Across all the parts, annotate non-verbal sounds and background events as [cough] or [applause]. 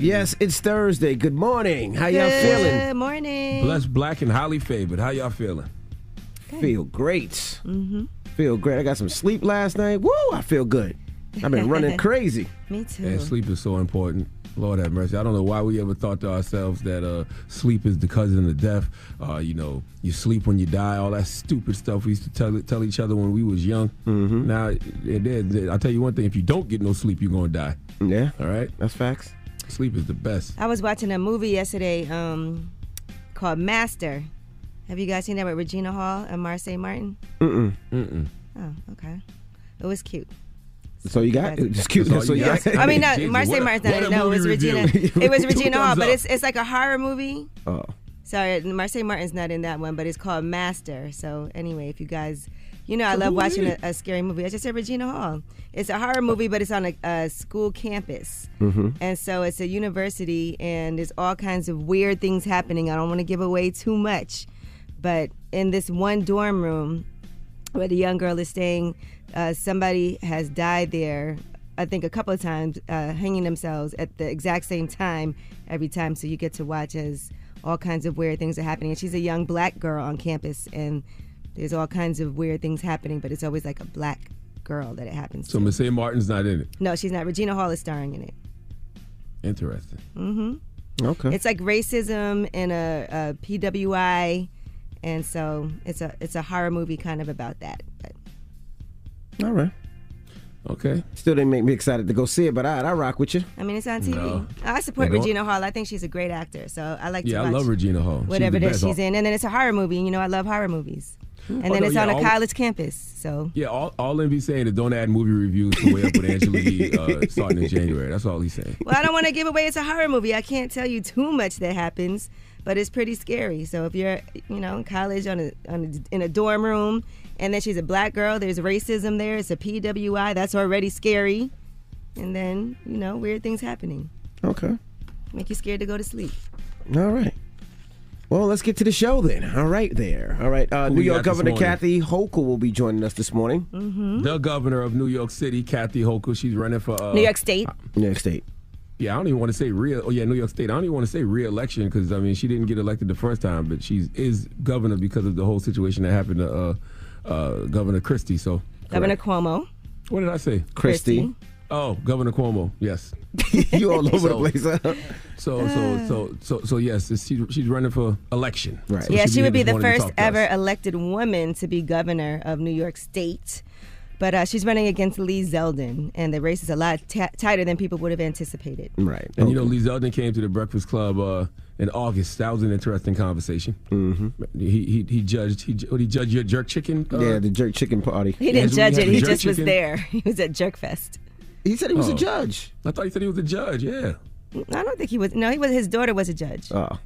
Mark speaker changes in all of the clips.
Speaker 1: Yes, it's Thursday. Good morning. How y'all feeling?
Speaker 2: Good morning.
Speaker 3: Blessed, black, and highly favored. How y'all feeling?
Speaker 1: Feel great. Mm-hmm. Feel great. I got some sleep last night. Woo! I feel good. I've been running [laughs] crazy.
Speaker 2: Me too.
Speaker 3: And sleep is so important. Lord have mercy. I don't know why we ever thought to ourselves that uh, sleep is the cousin of death. Uh, you know, you sleep when you die. All that stupid stuff we used to tell tell each other when we was young. Mm-hmm. Now, it, it, I'll tell you one thing: if you don't get no sleep, you're gonna die.
Speaker 1: Yeah,
Speaker 3: All right,
Speaker 1: that's facts.
Speaker 3: Sleep is the best.
Speaker 2: I was watching a movie yesterday um, called Master. Have you guys seen that with Regina Hall and Marsai Martin?
Speaker 1: Mm-mm.
Speaker 3: Mm-mm.
Speaker 2: Oh, okay. It was cute.
Speaker 1: So you got just cute.
Speaker 3: That's all
Speaker 1: So
Speaker 3: you
Speaker 1: you got.
Speaker 3: got?
Speaker 2: I mean, not [laughs]
Speaker 3: Jesus,
Speaker 2: Marsai
Speaker 3: what a-
Speaker 2: Martin's
Speaker 3: what
Speaker 2: not.
Speaker 3: a
Speaker 2: No, it was
Speaker 3: movie
Speaker 2: Regina. It was [laughs] Regina Hall, but it's it's like a horror movie.
Speaker 1: Oh,
Speaker 2: Sorry, Marsai Martin's not in that one, but it's called Master. So anyway, if you guys, you know, I love watching a, a scary movie. I just said Regina Hall. It's a horror movie, but it's on a, a school campus, and so it's a university, and there's all kinds of weird things happening. I don't want to give away too much, but in this one dorm room where the young girl is staying, uh, somebody has died there. I think a couple of times, uh, hanging themselves at the exact same time every time. So you get to watch as all kinds of weird things are happening. And she's a young black girl on campus, and there's all kinds of weird things happening, but it's always like a black girl that it happens
Speaker 3: So
Speaker 2: to.
Speaker 3: Miss A. Martin's not in it.
Speaker 2: no, she's not. Regina Hall is starring in it.
Speaker 3: Interesting. Mm-hmm.
Speaker 1: Okay.
Speaker 2: It's like racism in a, a PWI, and so it's a it's a horror movie kind of about that. But
Speaker 1: All right.
Speaker 3: Okay.
Speaker 1: Still didn't make me excited to go see it, but I I rock with you.
Speaker 2: I mean, it's on TV.
Speaker 3: No.
Speaker 2: I support Regina Hall. I think she's a great actor, so I like
Speaker 3: Yeah,
Speaker 2: to
Speaker 3: I love Regina Hall.
Speaker 2: Whatever
Speaker 3: the
Speaker 2: it is she's in. And then it's a horror movie, and you know I love horror movies. And
Speaker 3: Oh,
Speaker 2: then
Speaker 3: no,
Speaker 2: it's
Speaker 3: yeah,
Speaker 2: on a
Speaker 3: all-
Speaker 2: college campus, so
Speaker 3: Yeah, all, all them be saying is don't add movie reviews to Way Up with Angela Yee uh, [laughs] starting in January. That's all he's saying.
Speaker 2: well, I don't want to give away it's a horror movie. I can't tell you too much that happens, but it's pretty scary. So if you're, you know, in college on a, on a in a dorm room, and then she's a black girl, there's racism there. It's a PWI. That's already scary. And then you know weird things happening,
Speaker 1: Okay.
Speaker 2: make you scared to go to sleep.
Speaker 1: All right. Well, let's get to the show then. All right, there. All right. Uh, New York Governor? Kathy Hochul will be joining us this morning.
Speaker 2: Mm-hmm.
Speaker 3: The governor of New York City, Kathy Hochul, she's running for uh,
Speaker 2: New York State.
Speaker 1: New York State.
Speaker 3: Yeah, I don't even want to say real. Oh yeah, New York State. I don't even want to say re-election because I mean she didn't get elected the first time, but she's is governor because of the whole situation that happened to uh, uh, Governor Christie. So
Speaker 2: Governor Cuomo.
Speaker 3: what did I say?
Speaker 1: Christy.
Speaker 3: Oh, Governor Cuomo. Yes. [laughs]
Speaker 1: you all over
Speaker 3: So-
Speaker 1: the place. huh?
Speaker 3: So so so so so yes, it's- she, she's running for election.
Speaker 1: Right.
Speaker 3: So
Speaker 2: yeah,
Speaker 3: she'll
Speaker 2: she would be the
Speaker 3: this morning to
Speaker 2: first
Speaker 3: talk us.
Speaker 2: ever elected woman to be governor of New York State. But uh, she's running against Lee Zeldin, and the race is a lot t- tighter than people would have anticipated.
Speaker 1: Right.
Speaker 3: And you know, Lee Zeldin came to the Breakfast Club uh, in August. That was an interesting conversation. Mm-hmm. He, he he judged he what he judged your jerk chicken. Uh,
Speaker 1: yeah, the jerk chicken party.
Speaker 2: He didn't judge it; he
Speaker 3: jerk
Speaker 2: just was there. [laughs] He was at Jerkfest.
Speaker 1: He said he was
Speaker 3: Oh.
Speaker 1: a judge.
Speaker 3: I thought he said he was a judge. Yeah.
Speaker 2: I don't think he was. No, he was. His daughter was a judge.
Speaker 1: Oh.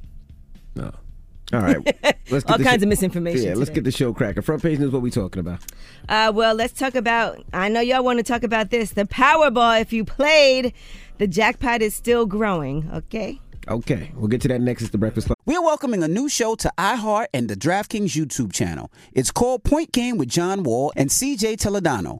Speaker 3: No.
Speaker 1: All right. [laughs] Let's get
Speaker 2: All kinds
Speaker 1: sho-
Speaker 2: of misinformation
Speaker 1: Yeah, let's get the show cracking. Front page news. What we talking about?
Speaker 2: Uh, well, let's talk about. I know y'all want to talk about this. The Powerball. If you played, the jackpot is still growing. Okay.
Speaker 1: Okay, we'll get to that next. It's the Breakfast Club.
Speaker 4: We're welcoming a new show to iHeart and the DraftKings YouTube channel. It's called Point Game with John Wall and CJ Toledano.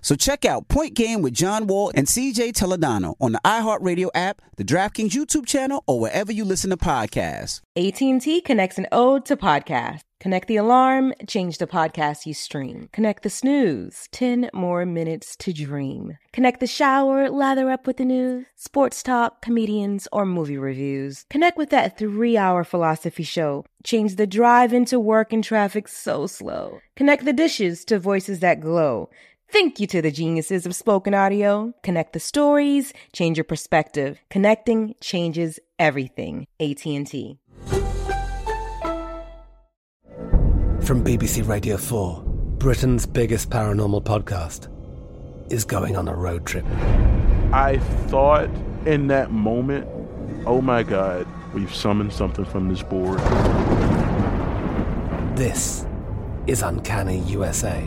Speaker 4: So check out Point Game with John Wall and CJ Toledano on the iHeartRadio app, the DraftKings YouTube channel, or wherever you listen to podcasts.
Speaker 5: AT&T connects an ode to podcast. Connect the alarm, change the podcast you stream. Connect the snooze, 10 more minutes to dream. Connect the shower, lather up with the news, sports talk, comedians, or movie reviews. Connect with that three-hour philosophy show. Change the drive into work and traffic so slow. Connect the dishes to voices that glow. Thank you to the geniuses of spoken audio. Connect the stories, change your perspective. Connecting changes everything. AT&T.
Speaker 6: From BBC Radio 4, Britain's biggest paranormal podcast is going on a road trip.
Speaker 7: I thought in that moment, oh my God, we've summoned something from this board.
Speaker 6: This is Uncanny USA.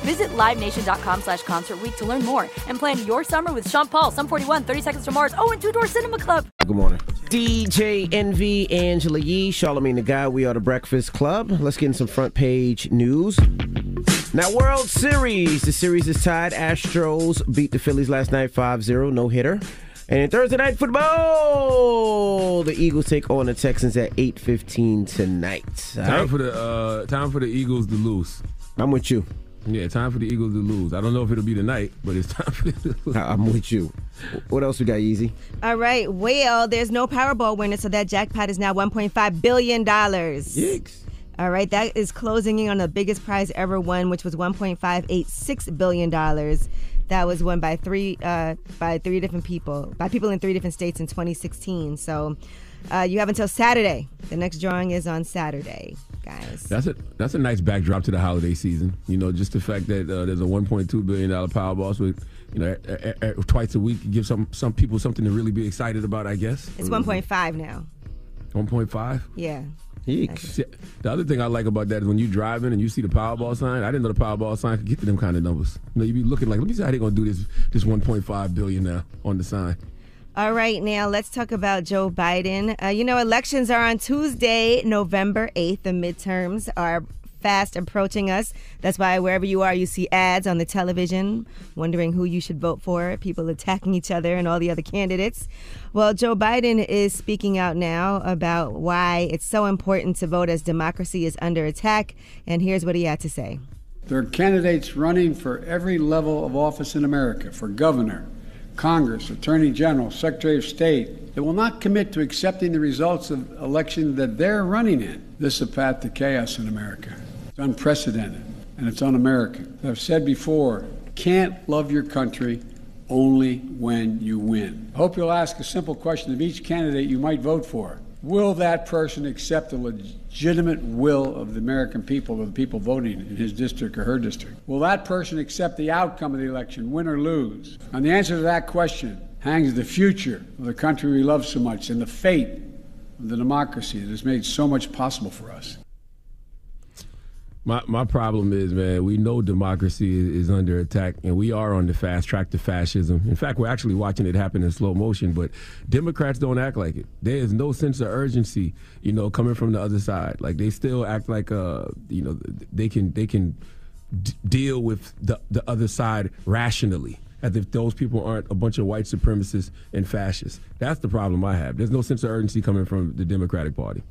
Speaker 8: Visit LiveNation.com slash Concert Week to learn more and plan your summer with Sean Paul, Sum 41, 30 Seconds to Mars, oh, and Two Door Cinema Club.
Speaker 1: Good morning. DJ Envy, Angela Yee, Charlamagne Tha God. We are the Breakfast Club. Let's get in some front page news. Now, World Series. The series is tied. Astros beat the Phillies last night 5 0, no hitter. And in Thursday night football, the Eagles take on the Texans at 8:15 tonight. All
Speaker 3: Time
Speaker 1: right?
Speaker 3: for the uh, time for the Eagles to lose.
Speaker 1: I'm with you.
Speaker 3: Yeah, time for the Eagles to lose. I don't know if it'll be tonight, but it's [laughs] time for them to lose.
Speaker 1: I'm with you. What else we got, Easy?
Speaker 2: All right. Well, there's no Powerball winner, so that jackpot is now 1.5 billion dollars.
Speaker 1: Yikes.
Speaker 2: All right, that is closing in on the biggest prize ever won, which was 1.586 billion dollars. That was won by three uh, by three different people, by people in three different states in 2016. So uh, you have until Saturday. The next drawing is on Saturday, guys.
Speaker 3: That's a that's a nice backdrop to the holiday season. You know, just the fact that uh, there's a 1.2 billion dollar Powerball, so it, you know, a- a- a- twice a week gives some some people something to really be excited about. I guess
Speaker 2: It's 1.5 now.
Speaker 3: 1.5.
Speaker 2: Yeah.
Speaker 3: See, The other thing I like about that is when you're driving and you see the Powerball sign. I didn't know the Powerball sign could get to them kind of numbers. You know, you be looking like, let me see how they're gonna do this this 1.5 billion now on the sign.
Speaker 2: All right, now let's talk about Joe Biden. Uh, you know, elections are on Tuesday, November 8th. The midterms are fast approaching us. That's why wherever you are, you see ads on the television wondering who you should vote for, people attacking each other and all the other candidates. Well, Joe Biden is speaking out now about why it's so important to vote as democracy is under attack. And here's what he had to say.
Speaker 9: There are candidates running for every level of office in America for governor, Congress, Attorney General, Secretary of State that will not commit to accepting the results of election that they're running in. This is a path to chaos in America. It's unprecedented and it's un American. I've said before, can't love your country only when you win. I hope you'll ask a simple question of each candidate you might vote for. Will that person accept the legitimate will of the American people, of the people voting in his district or her district? Will that person accept the outcome of the election, win or lose? And the answer to that question hangs the future of the country we love so much and the fate of the democracy that has made so much possible for us.
Speaker 3: My my problem is, man, we know democracy is, is under attack, and we are on the fast track to fascism. In fact, we're actually watching it happen in slow motion. But Democrats don't act like it. There is no sense of urgency, you know, coming from the other side. Like they still act like, uh, you know, they can they can d- deal with the the other side rationally. As if those people aren't a bunch of white supremacists and fascists. That's the problem I have. There's no sense of urgency coming from the Democratic Party.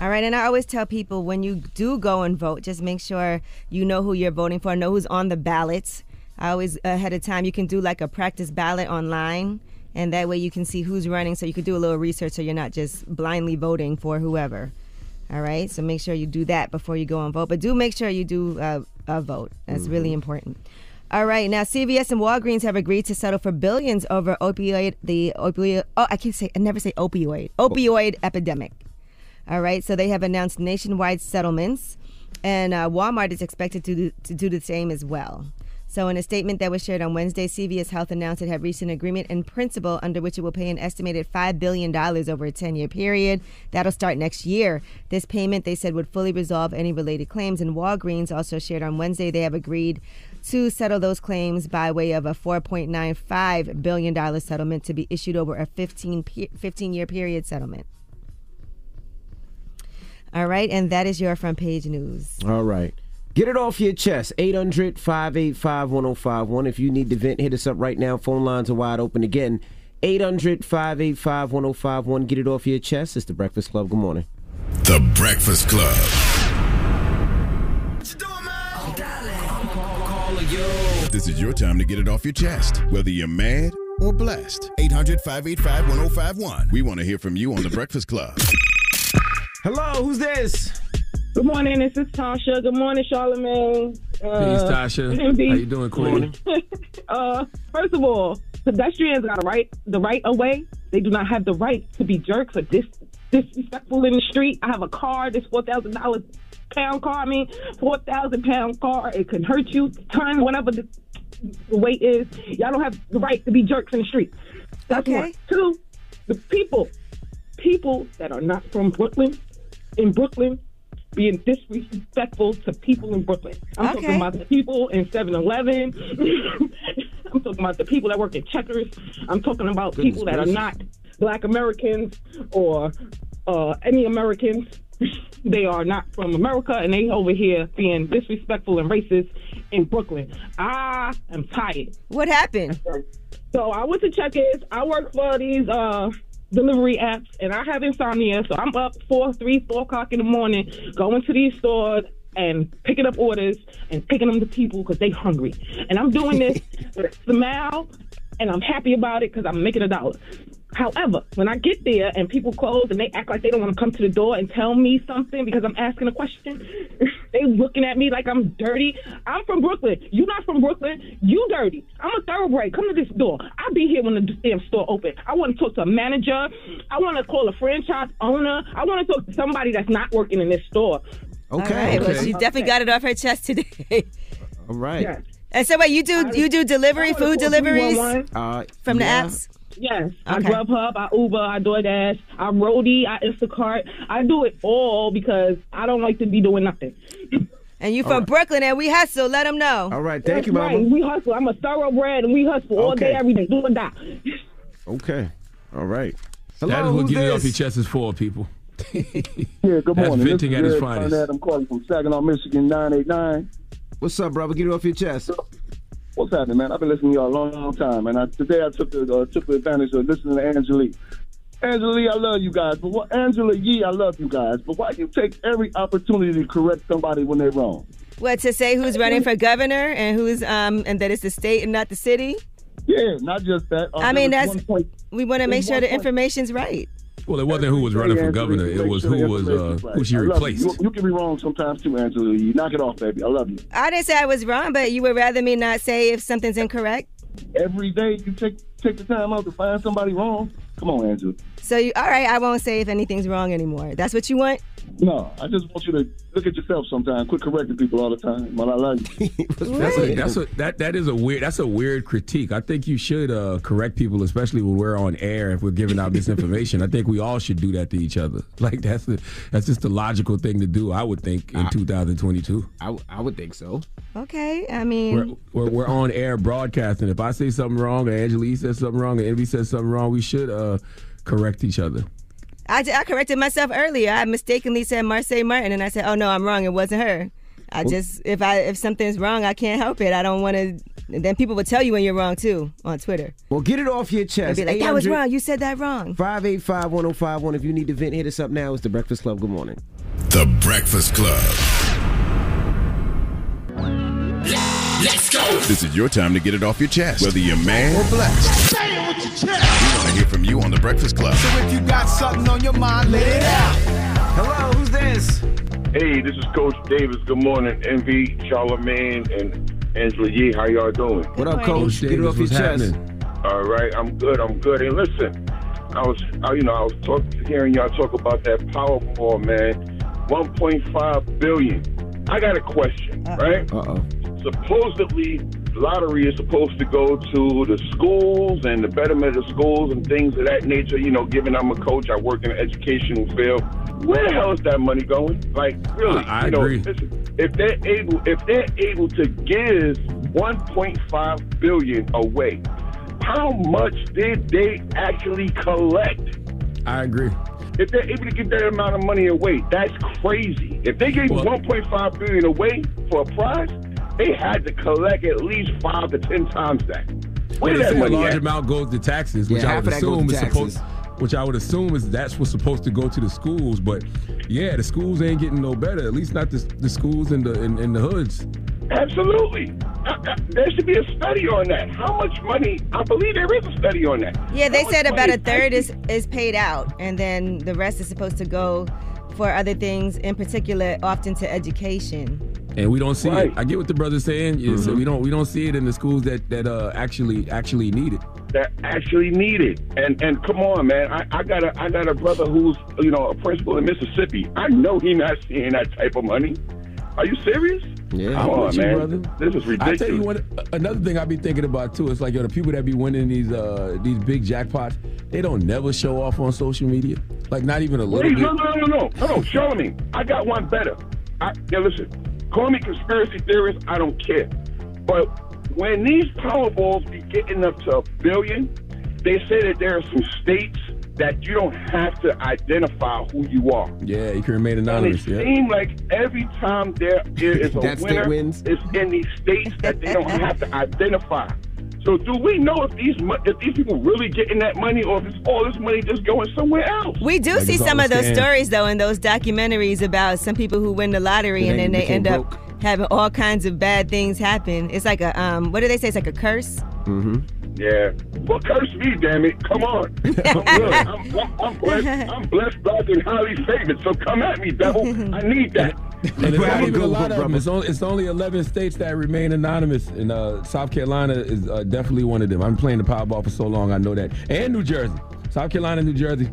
Speaker 2: All right, and I always tell people when you do go and vote, just make sure you know who you're voting for, know who's on the ballots. I always ahead of time you can do like a practice ballot online, and that way you can see who's running, so you can do a little research, so you're not just blindly voting for whoever. All right, so make sure you do that before you go and vote, but do make sure you do uh, uh, vote. That's really important. All right, now CVS and Walgreens have agreed to settle for billions over opioid the opioid. Oh, I can't say I never say opioid opioid epidemic. All right, so they have announced nationwide settlements, and uh, Walmart is expected to do, to do the same as well. So, in a statement that was shared on Wednesday, CVS Health announced it had reached an agreement in principle under which it will pay an estimated $5 billion over a 10 year period. That'll start next year. This payment, they said, would fully resolve any related claims. And Walgreens also shared on Wednesday they have agreed to settle those claims by way of a $4.95 billion settlement to be issued over a 15, pe- 15 year period settlement. All right, and that is your front page news.
Speaker 1: All right. Get it off your chest. 800 585 1051. If you need to vent, hit us up right now. Phone lines are wide open again. 800 585 1051. Get it off your chest. It's the Breakfast Club. Good morning.
Speaker 10: The Breakfast Club. This is your time to get it off your chest, whether you're mad or blessed. 800 585 1051. We want to hear from you on The Breakfast Club.
Speaker 1: Hello, who's this?
Speaker 11: Good morning, this is Tasha. Good morning, Charlamagne.
Speaker 3: Peace, Tasha. [laughs]
Speaker 11: MB.
Speaker 3: How you doing, Queen? [laughs]
Speaker 11: uh, first of all, pedestrians got a right, the right of way. They do not have the right to be jerks or dis- disrespectful in the street. I have a car, this four thousand dollars pound car. I mean, four thousand pound car. It can hurt you. Turn whatever the, the weight is. Y'all don't have the right to be jerks in the street. That's one. Two, the people, people that are not from Brooklyn, in Brooklyn, being disrespectful to people in Brooklyn. I'm
Speaker 2: Okay.
Speaker 11: talking about the people in 7-Eleven. [laughs] I'm talking about the people that work at Checkers. I'm talking about
Speaker 12: Goodness
Speaker 11: people that
Speaker 12: gracious.
Speaker 11: are not Black Americans or uh, any Americans. [laughs] They are not from America, and they over here being disrespectful and racist in Brooklyn. I am tired.
Speaker 2: What happened?
Speaker 11: So I went to Checkers. I work for these uh delivery apps, and I have insomnia. So I'm up four, three, four o'clock in the morning, going to these stores and picking up orders and picking them to people because they hungry. And I'm doing this [laughs] with a smile, and I'm happy about it because I'm making a dollar. However, when I get there and people close and they act like they don't want to come to the door and tell me something because I'm asking a question, [laughs] they looking at me like I'm dirty. I'm from Brooklyn. You not from Brooklyn. You dirty. I'm a thoroughbred. Come to this door. I'll be here when the damn store open. I want to talk to a manager. I want to call a franchise owner. I want to talk to somebody that's not working in this store.
Speaker 2: Okay, well, she definitely got it off her chest today.
Speaker 1: All right.
Speaker 2: And so, wait, you do you do delivery, food deliveries
Speaker 1: Uh,
Speaker 2: from the
Speaker 1: yeah.
Speaker 2: apps?
Speaker 11: Yes, I Grubhub, I Uber, I DoorDash, I Roadie, I Instacart. I do it all because I don't like to be doing nothing.
Speaker 2: And you from Brooklyn and we hustle. Let them know.
Speaker 1: All right, thank
Speaker 11: That's right. We hustle. I'm a thoroughbred, and we hustle all day, every day, do or die.
Speaker 1: Okay. All right.
Speaker 3: that
Speaker 1: Hello,
Speaker 3: is what
Speaker 1: who's
Speaker 3: getting it off your chest is for, people. [laughs]
Speaker 12: Yeah, good
Speaker 3: That's
Speaker 12: morning.
Speaker 3: venting
Speaker 12: this
Speaker 3: at
Speaker 12: is
Speaker 3: its
Speaker 12: Eric
Speaker 3: finest.
Speaker 12: I'm calling from Saginaw, Michigan, 989.
Speaker 1: What's up, brother? Get it off your chest.
Speaker 12: What's happening, man? I've been listening to y'all a long, long time, and I, today I took the, uh, took the advantage of listening to Angela Lee. Angela Lee, I love you guys, but what Angela Yee, I love you guys, but why do you take every opportunity to correct somebody when they're wrong?
Speaker 2: What to say? Who's running for governor and who's um and that it's the state and not the city?
Speaker 12: Yeah, not just that. Uh,
Speaker 2: I mean, that's we want to make sure the information's right.
Speaker 3: Well, it wasn't who was running for governor. It was who was uh, who she
Speaker 12: I love you.
Speaker 3: replaced.
Speaker 12: You, you can be wrong sometimes too, Angela. You knock it off, baby. I love you.
Speaker 2: I didn't say I was wrong, but you would rather me not say if something's incorrect.
Speaker 12: Every day you take take the time out to find somebody wrong. Come on, Angela.
Speaker 2: So you all right? I won't say if anything's wrong anymore. That's what you want.
Speaker 12: No, I just want you to look at yourself sometimes. Quit correcting people all the time. But I love you. [laughs]
Speaker 3: That's a, that's a that that is a weird that's a weird critique. I think you should uh, correct people, especially when we're on air. If we're giving out misinformation, I think we all should do that to each other. [laughs] Like that's the, that's just the logical thing to do. I would think in 2022.
Speaker 1: I, I would think so.
Speaker 2: Okay, I mean,
Speaker 3: We're, we're, we're on air broadcasting. If I say something wrong, or Angela Yee says something wrong, or Envy says something wrong, we should uh, correct each other.
Speaker 2: I, I corrected myself earlier. I mistakenly said Marsai Martin, and I said, "Oh no, I'm wrong. It wasn't her." I
Speaker 1: Well-
Speaker 2: just if I if something's wrong, I can't help it. I don't want to. Then people will tell you when you're wrong too on Twitter.
Speaker 1: Well, get it off your
Speaker 2: They'll
Speaker 1: chest.
Speaker 2: be like, "That was wrong. You said that wrong."
Speaker 1: 585 1051. If you need to vent, hit us up now. It's The Breakfast Club. Good morning.
Speaker 10: The Breakfast Club. This is your time to get it off your chest, whether you're mad or blessed.
Speaker 13: Say it with your chest.
Speaker 10: We want to hear from you on The Breakfast Club.
Speaker 13: So if you got something on your mind, let it out.
Speaker 1: Hello, who's this?
Speaker 14: Hey, this is Coach Davis. Good morning, Envy, Charlamagne, and Angela Yee. How y'all doing?
Speaker 1: What up, Coach? Get it off your chest.
Speaker 14: All right, I'm good. I'm good. And listen, I was, I, you know, I was talk, hearing y'all talk about that Powerball, man. 1.5 billion. I got a question, right?
Speaker 1: Uh oh.
Speaker 14: Supposedly, lottery is supposed to go to the schools and the betterment of schools and things of that nature. You know, given I'm a coach, I work in the educational field. Where the hell is that money going? Like, really?
Speaker 3: I- I
Speaker 14: you know,
Speaker 3: agree.
Speaker 14: listen, if they're able, if they're able to give 1.5 billion away, how much did they actually collect?
Speaker 3: I agree.
Speaker 14: If they're able to give that amount of money away, that's crazy. If they gave 1.5 billion away for a prize, they had to collect at least five to ten times that. Where
Speaker 3: Well,
Speaker 14: did
Speaker 3: they
Speaker 14: that
Speaker 3: say a large
Speaker 14: at?
Speaker 3: amount goes to taxes, which
Speaker 1: Yeah,
Speaker 3: I would
Speaker 1: of that goes
Speaker 3: assume is
Speaker 1: taxes.
Speaker 3: supposed. Which I would assume is that's what's supposed to go to the schools, but yeah, the schools ain't getting no better. At least not the, the schools in the in, in the hoods.
Speaker 14: Absolutely. Uh, uh, There should be a study on that. How much money? I believe there is a study on that.
Speaker 2: Yeah, they
Speaker 14: How
Speaker 2: said about a third is is paid out, and then the rest is supposed to go for other things, in particular, often to education.
Speaker 3: And we don't see
Speaker 14: Right.
Speaker 3: it. I get what the brother's saying.
Speaker 1: Mm-hmm.
Speaker 3: we don't we don't see it in the schools that that uh, actually actually need it.
Speaker 14: that actually need it. And and come on, man. I, I got a I got a brother who's you know a principal in Mississippi. I know he not seeing that type of money. Are you serious?
Speaker 1: Yeah,
Speaker 14: Come on,
Speaker 3: you,
Speaker 14: man.
Speaker 3: brother.
Speaker 14: This is ridiculous.
Speaker 3: I tell you what, another thing I be thinking about too is like yo, the people that be winning these uh these big jackpots, they don't never show off on social media, like not even a little
Speaker 14: Wait,
Speaker 3: bit.
Speaker 14: no, no, no, no, no, no. Show me. I got one better. I, yeah, listen. Call me conspiracy theorist. I don't care. But when these Powerballs be getting up to a billion, they say that there are some states that you don't have to identify who you are.
Speaker 3: Yeah, you can remain anonymous.
Speaker 14: And it
Speaker 3: Yeah.
Speaker 14: seems like every time there is [laughs] a
Speaker 1: That
Speaker 14: winner,
Speaker 1: wins.
Speaker 14: it's in these states that they don't have to identify. So So do we know if these if these people really getting that money or if it's all this money just going somewhere else?
Speaker 2: We do
Speaker 14: Like
Speaker 2: see some of those
Speaker 14: scam.
Speaker 2: stories though in those documentaries about some people who win the lottery
Speaker 14: And
Speaker 2: and then
Speaker 14: they
Speaker 2: they
Speaker 14: became
Speaker 2: end up having all kinds of bad things happen. It's like a um, what do they say? It's like a curse.
Speaker 3: Mm-hmm.
Speaker 14: Yeah. Well, curse me, damn it! Come on. [laughs] Look, I'm, I'm blessed. I'm blessed, blessed, and highly favored. So come at me, devil. I need that. [laughs]
Speaker 3: And it's not even a lot of them. It's only, it's only 11 states that remain anonymous, and uh, South Carolina is uh, definitely one of them. I'm playing the Powerball for so long, I know that. And New Jersey. South Carolina and New Jersey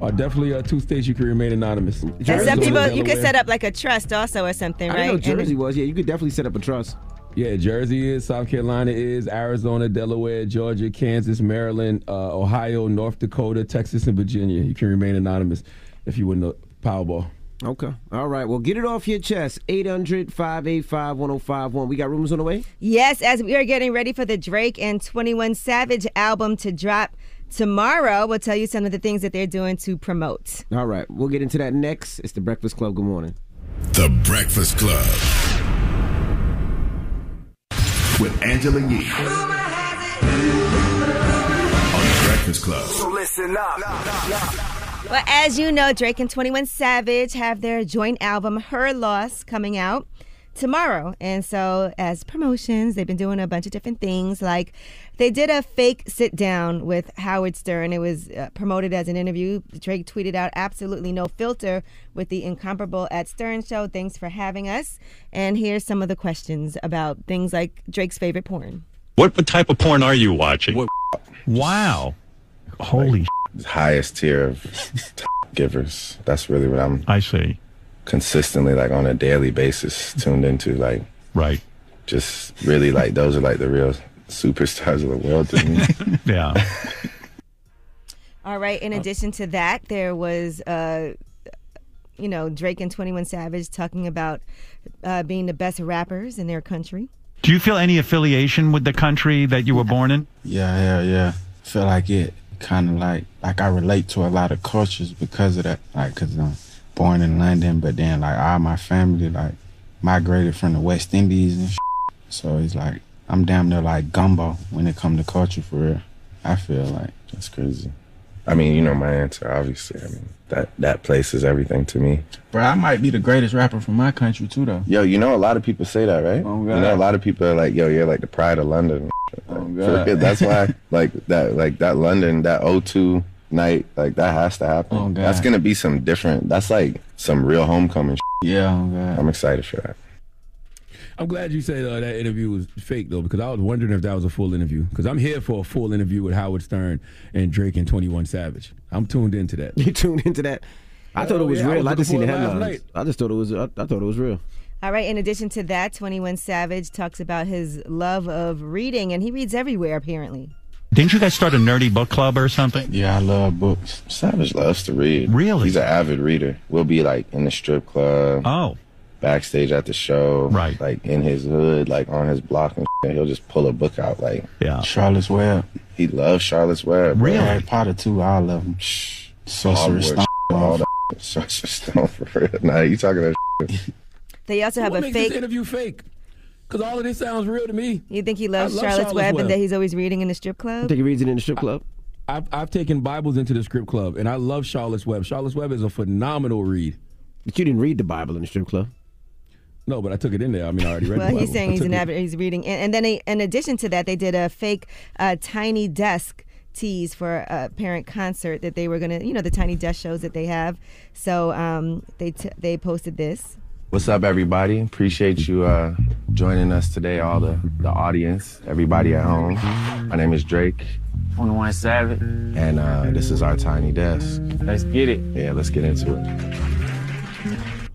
Speaker 3: are definitely uh, two states you can remain anonymous.
Speaker 2: And some people you could set up like a trust also or something,
Speaker 3: I know
Speaker 2: And
Speaker 3: Jersey
Speaker 2: then-
Speaker 1: was. Yeah, you could definitely set up a trust.
Speaker 3: Yeah, Jersey is, South Carolina is, Arizona, Delaware, Georgia, Kansas, Maryland, uh, Ohio, North Dakota, Texas, and Virginia. You can remain anonymous if you win the Powerball.
Speaker 1: Okay. All right. Well, get it off your chest. 800 585 1051. We got rumors on the way?
Speaker 2: Yes, as we are getting ready for the Drake and 21 Savage album to drop tomorrow, we'll tell you some of the things that they're doing to promote.
Speaker 1: All right. We'll get into that next. It's the Breakfast Club. Good morning.
Speaker 10: The Breakfast Club. With Angela Yee. On The Breakfast Club.
Speaker 13: So listen up.
Speaker 2: Well, as you know, Drake and 21 Savage have their joint album, Her Loss, coming out tomorrow. And so, as promotions, they've been doing a bunch of different things. Like they did a fake sit down with Howard Stern. It was uh, promoted as an interview. Drake tweeted out, absolutely no filter with the incomparable at Stern Show. Thanks for having us. And here's some of the questions about things like Drake's favorite porn.
Speaker 15: What type of porn are you watching? Wow. Holy
Speaker 16: highest tier of [laughs] givers. That's really what I'm.
Speaker 15: I see.
Speaker 16: Consistently, like on a daily basis, tuned into like.
Speaker 15: Right.
Speaker 16: Just really like those are like the real superstars of the world to me. [laughs]
Speaker 15: yeah.
Speaker 2: All right. In addition to that, there was, uh, you know, Drake and Twenty One Savage talking about uh, being the best rappers in their country.
Speaker 15: Do you feel any affiliation with the country that you were born in?
Speaker 17: Yeah, yeah, yeah. Feel like it kind of like like I relate to a lot of cultures because of that. Like, cause I'm born in London, but then like all my family like migrated from the West Indies and. So it's like I'm damn near like gumbo when it come to culture for real. I feel like
Speaker 16: that's crazy. I mean, you know my answer, obviously. I mean, that that place is everything to me.
Speaker 17: Bro, I might be the greatest rapper from my country too, though.
Speaker 16: Yo, you know a lot of people say that, right?
Speaker 17: Oh,
Speaker 16: you know a lot of people are like, "Yo, you're like the pride of London."
Speaker 17: Oh, God.
Speaker 16: for That's why, [laughs] like that, like that London, that O2 night, like that has to happen.
Speaker 17: Oh, God.
Speaker 16: That's gonna be some different. That's like some real homecoming.
Speaker 17: Yeah, oh, God.
Speaker 16: I'm excited for that.
Speaker 3: I'm glad you said uh, that interview was fake though, because I was wondering if that was a full interview. Because I'm here for a full interview with Howard Stern and Drake and 21 Savage. I'm tuned into that.
Speaker 1: You tuned into that? I thought it was
Speaker 3: yeah, I
Speaker 1: real.
Speaker 3: was
Speaker 1: I just seen the
Speaker 3: for it
Speaker 1: headlines. I just thought it was. I, I thought it was real.
Speaker 2: All right. In addition to that, Twenty One Savage talks about his love of reading, and he reads everywhere apparently.
Speaker 15: Didn't you guys start a nerdy book club or something?
Speaker 17: Yeah, I love books.
Speaker 16: Savage loves to read.
Speaker 15: Really?
Speaker 16: He's an avid reader. We'll be like in the strip club.
Speaker 15: Oh.
Speaker 16: Backstage at the show.
Speaker 15: Right.
Speaker 16: Like in his hood, like on his block and shit. He'll just pull a book out. Like
Speaker 15: yeah.
Speaker 17: Charlotte's Web.
Speaker 16: He loves Charlotte's Web. bro.
Speaker 17: Harry Potter too. All of them. Sorcerer's Stone.
Speaker 16: all that. [laughs] Sorcerer's Stone for real. Nah, you talking that shit.
Speaker 2: They also have
Speaker 3: what
Speaker 2: a
Speaker 3: makes
Speaker 2: fake.
Speaker 3: this interview fake? Because all of this sounds real to me.
Speaker 2: You think he loves
Speaker 3: I love
Speaker 2: Charlotte's
Speaker 3: Charlotte's
Speaker 2: Web,
Speaker 3: Web.
Speaker 2: and that he's always reading in the strip club?
Speaker 1: Think he reads it in the strip club?
Speaker 3: I've, I've taken Bibles into the strip club, and I love Charlotte's Web. Charlotte's Web is a phenomenal read.
Speaker 1: But you didn't read the Bible in the strip club.
Speaker 3: No, but I took it in there. I mean, I already read
Speaker 2: Well,
Speaker 3: the Bible.
Speaker 2: he's saying
Speaker 3: I
Speaker 2: he's
Speaker 3: took
Speaker 2: an
Speaker 3: it.
Speaker 2: avid. He's reading, and, and then they, in addition to that, they did a fake uh, tiny desk tease for a parent concert that they were gonna, you know, the tiny desk shows that they have. So um, they t- they posted this.
Speaker 16: What's up, everybody? Appreciate you uh, joining us today, all the, the audience, everybody at home. My name is Drake.
Speaker 18: 21 Savage.
Speaker 16: And uh, this is our tiny desk.
Speaker 18: Let's get it.
Speaker 16: Yeah, let's get into it.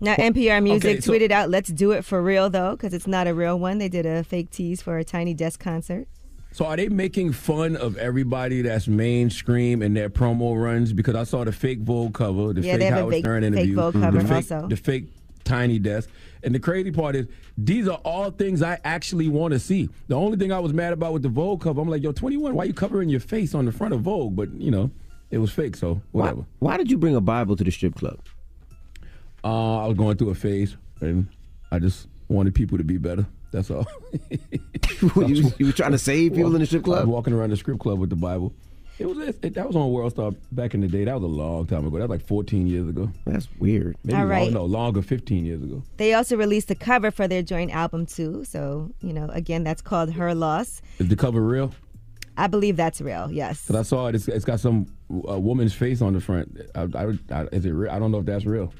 Speaker 2: Now NPR Music
Speaker 16: Okay, so-
Speaker 2: tweeted out, "Let's do it for real though, because it's not a real one." They did a fake tease for a tiny desk concert.
Speaker 3: So are they making fun of everybody that's mainstream in their promo runs? Because I saw the fake Vogue cover, the
Speaker 2: Yeah,
Speaker 3: fake
Speaker 2: they have a
Speaker 3: Howard
Speaker 2: fake-
Speaker 3: Stern
Speaker 2: fake
Speaker 3: interview,
Speaker 2: Vogue cover
Speaker 3: the fake,
Speaker 2: also.
Speaker 3: the fake Tiny Desk, and the crazy part is these are all things I actually want to see. The only thing I was mad about with the Vogue cover, I'm like, yo, 21, why you covering your face on the front of Vogue? But you know, it was fake, so
Speaker 1: Why,
Speaker 3: whatever.
Speaker 1: why did you bring a Bible to the strip club?
Speaker 3: Uh, I was going through a phase, and I just wanted people to be better. That's all. [laughs]
Speaker 1: you, you were trying to save people in the strip [laughs]
Speaker 3: I was
Speaker 1: club?
Speaker 3: walking around the strip club with the Bible. It was it, that was on World Star back in the day. That was a long time ago. That was like 14 years ago.
Speaker 1: That's weird.
Speaker 3: Maybe
Speaker 2: All right.
Speaker 3: long, no, longer, 15 years ago.
Speaker 2: They also released a cover for their joint album too. So you know, again, that's called "Her Loss."
Speaker 3: Is the cover real?
Speaker 2: I believe that's real. Yes.
Speaker 3: Because I saw it. It's, it's got some uh, woman's face on the front. I, I, I, is it real? I don't know if that's real.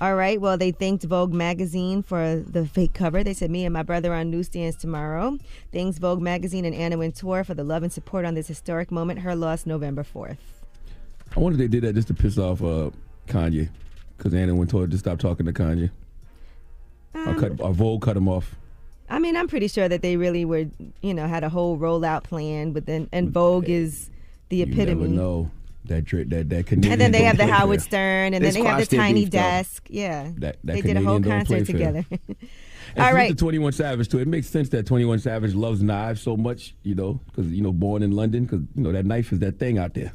Speaker 2: All right. Well, they thanked Vogue magazine for the fake cover. They said, "Me and my brother on newsstands tomorrow." Thanks Vogue magazine and Anna Wintour for the love and support on this historic moment. Her loss, November fourth.
Speaker 3: I wonder if they did that just to piss off uh, Kanye. Because Anna Wintour just stopped talking to Kanye. or, cut, or Vogue cut him off.
Speaker 2: I mean, I'm pretty sure that they really were, you know, had a whole rollout plan. But then, and Vogue is the
Speaker 3: You
Speaker 2: epitome.
Speaker 3: never know. That, dra- that, that Canadian
Speaker 2: And then they have the Howard
Speaker 3: fair.
Speaker 2: Stern, and
Speaker 3: They
Speaker 2: then they have the tiny
Speaker 3: beef, though.
Speaker 2: desk. Yeah,
Speaker 3: That, that
Speaker 2: they did a whole
Speaker 3: Canadian play
Speaker 2: concert together.
Speaker 3: And [laughs]
Speaker 2: All
Speaker 3: salute
Speaker 2: right.
Speaker 3: to 21 Savage too. It makes sense that 21 Savage loves knives so much, you know, because you know, born in London, because you know that knife is that thing out there.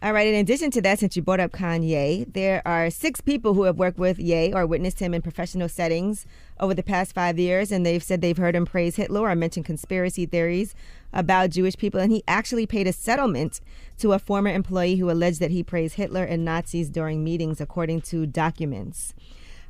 Speaker 2: All right. In addition to that, since you brought up Kanye, there are six people who have worked with Ye or witnessed him in professional settings over the past five years, and they've said they've heard him praise Hitler or mention conspiracy theories about Jewish people. And he actually paid a settlement to a former employee who alleged that he praised Hitler and Nazis during meetings, according to documents.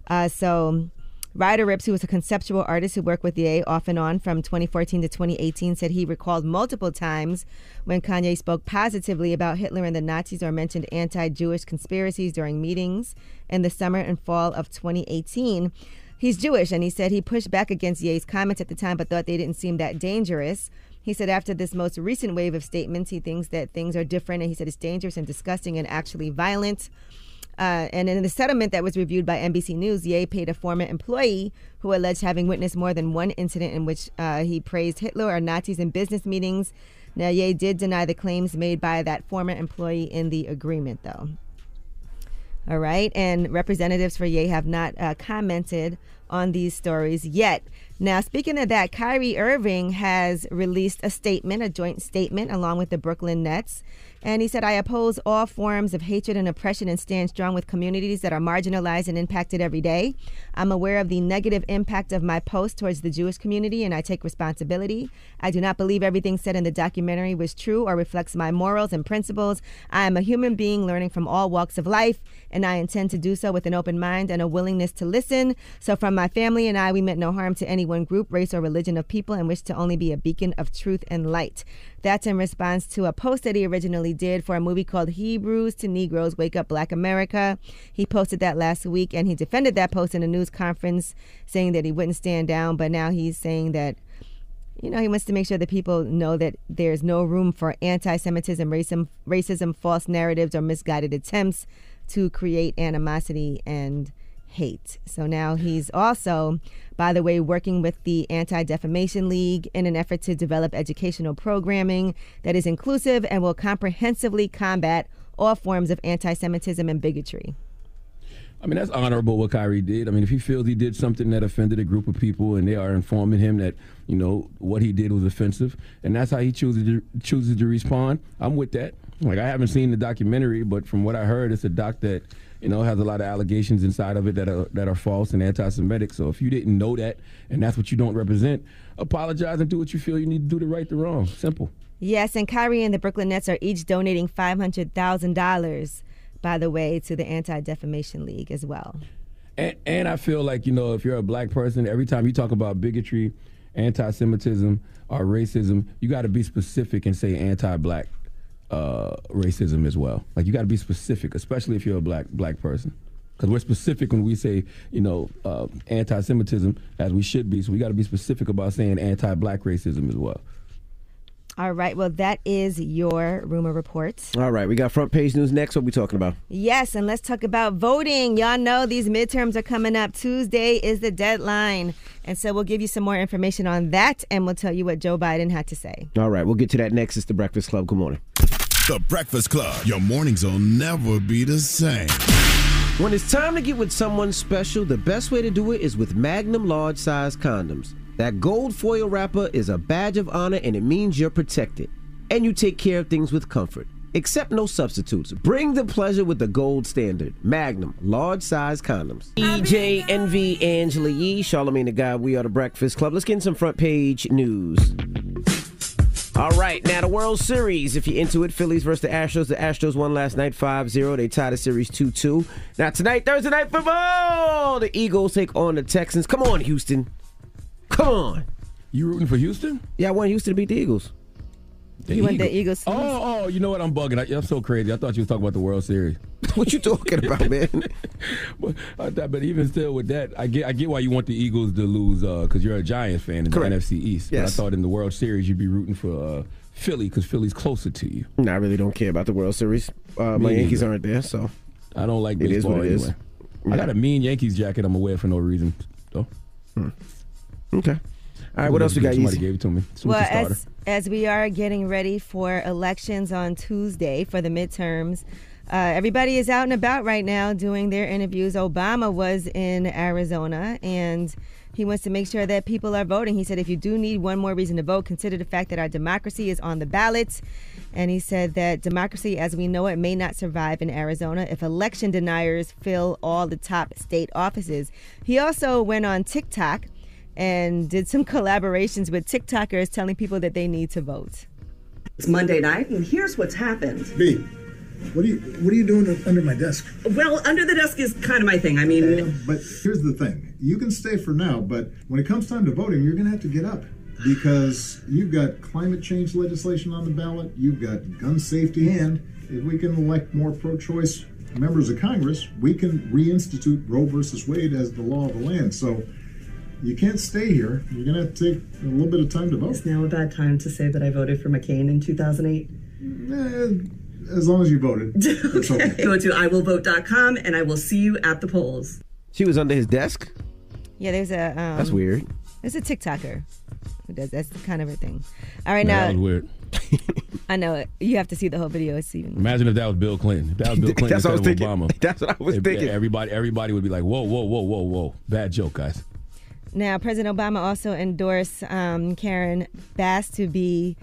Speaker 2: Uh, so. Ryder Ripps, who was a conceptual artist who worked with Ye off and on from 2014 to 2018, said he recalled multiple times when Kanye spoke positively about Hitler and the Nazis or mentioned anti Jewish conspiracies during meetings in the summer and fall of 2018. He's Jewish, and he said he pushed back against Ye's comments at the time but thought they didn't seem that dangerous. He said after this most recent wave of statements, he thinks that things are different, and he said it's dangerous and disgusting and actually violent. Uh, and in the settlement that was reviewed by NBC News, Ye paid a former employee who alleged having witnessed more than one incident in which uh, he praised Hitler or Nazis in business meetings. Now, Ye did deny the claims made by that former employee in the agreement, though. All right, and representatives for Ye have not uh, commented on these stories yet. Now, speaking of that, Kyrie Irving has released a statement, a joint statement, along with the Brooklyn Nets. And he said, I oppose all forms of hatred and oppression and stand strong with communities that are marginalized and impacted every day. I'm aware of the negative impact of my post towards the Jewish community, and I take responsibility. I do not believe everything said in the documentary was true or reflects my morals and principles. I am a human being learning from all walks of life, and I intend to do so with an open mind and a willingness to listen. So, from my family and I, we meant no harm to any one group, race, or religion of people and wish to only be a beacon of truth and light. That's in response to a post that he originally did for a movie called Hebrews to Negroes Wake Up Black America. He posted that last week and he defended that post in a news conference, saying that he wouldn't stand down, but now he's saying that you know, he wants to make sure that people know that there's no room for anti Semitism, racism, racism, false narratives, or misguided attempts to create animosity and hate. So now he's also, by the way, working with the Anti Defamation League in an effort to develop educational programming that is inclusive and will comprehensively combat all forms of anti Semitism and bigotry.
Speaker 3: I mean, that's honorable what Kyrie did. I mean, if he feels he did something that offended a group of people and they are informing him that, you know, what he did was offensive and that's how he chooses to, chooses to respond, I'm with that. Like, I haven't seen the documentary, but from what I heard, it's a doc that, you know, has a lot of allegations inside of it that are, that are false and anti Semitic. So if you didn't know that and that's what you don't represent, apologize and do what you feel you need to do to right the wrong. Simple.
Speaker 2: Yes, and Kyrie and the Brooklyn Nets are each donating $500,000, by the way, to the Anti Defamation League as well.
Speaker 3: And, and I feel like, you know, if you're a black person, every time you talk about bigotry, anti Semitism, or racism, you got to be specific and say anti black uh, racism as well. Like, you got to be specific, especially if you're a black black person. Because we're specific when we say, you know, uh, anti Semitism, as we should be. So we got to be specific about saying anti black racism as well.
Speaker 2: All right, well, that is your rumor report.
Speaker 1: All right, we got front page news next. What we talking about?
Speaker 2: Yes, and let's talk about voting. Y'all know these midterms are coming up. Tuesday is the deadline. And so we'll give you some more information on that and we'll tell you what Joe Biden had to say.
Speaker 1: All right, we'll get to that next. It's the Breakfast Club. Good morning.
Speaker 10: The Breakfast Club. Your mornings will never be the same.
Speaker 1: When it's time to get with someone special, the best way to do it is with Magnum large size condoms. That gold foil wrapper is a badge of honor and it means you're protected. And you take care of things with comfort. Accept no substitutes. Bring the pleasure with the gold standard. Magnum, large size condoms. DJ, Envy, Angela Yee, Charlamagne Tha God, we are the Breakfast Club. Let's get in some front page news. All right, now the World Series. If you're into it, Phillies versus the Astros. The Astros won last night 5 0. They tied the series 2 2. Now, tonight, Thursday night football, the Eagles take on the Texans. Come on, Houston. Come on.
Speaker 3: You rooting for Houston?
Speaker 1: Yeah, I want Houston to beat the Eagles.
Speaker 3: The
Speaker 2: You want the Eagles?
Speaker 3: Oh, oh, you know what? I'm bugging. I, I'm so crazy. I thought you was talking about the World Series. [laughs]
Speaker 1: what you talking about, [laughs] man?
Speaker 3: but, I thought- but even still, with that, I get I get why you want the Eagles to lose because you're a Giants fan in
Speaker 1: Correct.
Speaker 3: the NFC East. But I thought in the World Series you'd be rooting for uh, Philly because Philly's closer to you.
Speaker 1: No, I really don't care about the World Series. Uh, my Yankees
Speaker 3: neither.
Speaker 1: aren't there, so.
Speaker 3: I don't like
Speaker 1: It is
Speaker 3: baseball
Speaker 1: what it is.
Speaker 3: anyway. I got a mean Yankees jacket I'm gonna wear for no reason. So.
Speaker 1: Okay. All right, what else we got?
Speaker 3: Somebody
Speaker 1: Easy?
Speaker 3: gave it to me.
Speaker 2: Well,
Speaker 3: Superstarter.
Speaker 2: as as we are getting ready for elections on Tuesday for the midterms, uh, everybody is out and about right now doing their interviews. Obama was in Arizona and. He wants to make sure that people are voting. He said, if you do need one more reason to vote, consider the fact that our democracy is on the ballot. And he said that democracy as we know it may not survive in Arizona if election deniers fill all the top state offices. He also went on TikTok and did some [laughs] collaborations with TikTokers telling people that they need to vote.
Speaker 19: It's Monday night, and here's what's happened.
Speaker 20: B, what are you what are you doing under my desk?
Speaker 19: Well, under the desk is kind of my thing. I mean,
Speaker 20: But here's the thing: you can stay for now, but when it comes time to voting, you're going to have to get up because you've got climate change legislation on the ballot, you've got gun safety, and if we can elect more pro-choice members of Congress, we can reinstitute Roe versus Wade as the law of the land. So. You can't stay here. You're going to have to take a little bit of time to vote.
Speaker 19: is now a bad time to say that I voted for McCain in 2008?
Speaker 20: Eh, as long as you voted. [laughs] It's okay.
Speaker 19: Go to iwillvote.com, and I will see you at the polls.
Speaker 1: She was under his desk?
Speaker 2: Yeah, there's a. Um,
Speaker 1: That's weird.
Speaker 2: There's a TikToker who does that's kind of her thing. All right,
Speaker 3: Yeah, that was
Speaker 2: now
Speaker 3: weird. [laughs]
Speaker 2: I know it. You have to see the whole video. It's even.
Speaker 3: Imagine if that was Bill Clinton. If that was Bill [laughs] Clinton
Speaker 1: That's what I was
Speaker 3: of
Speaker 1: thinking.
Speaker 3: Obama.
Speaker 1: That's what I was
Speaker 3: If-
Speaker 1: thinking.
Speaker 3: Everybody, everybody would be like, "Whoa, whoa, whoa, whoa, whoa!" Bad joke, guys.
Speaker 2: Now, President Obama also endorsed um, Karen Bass to be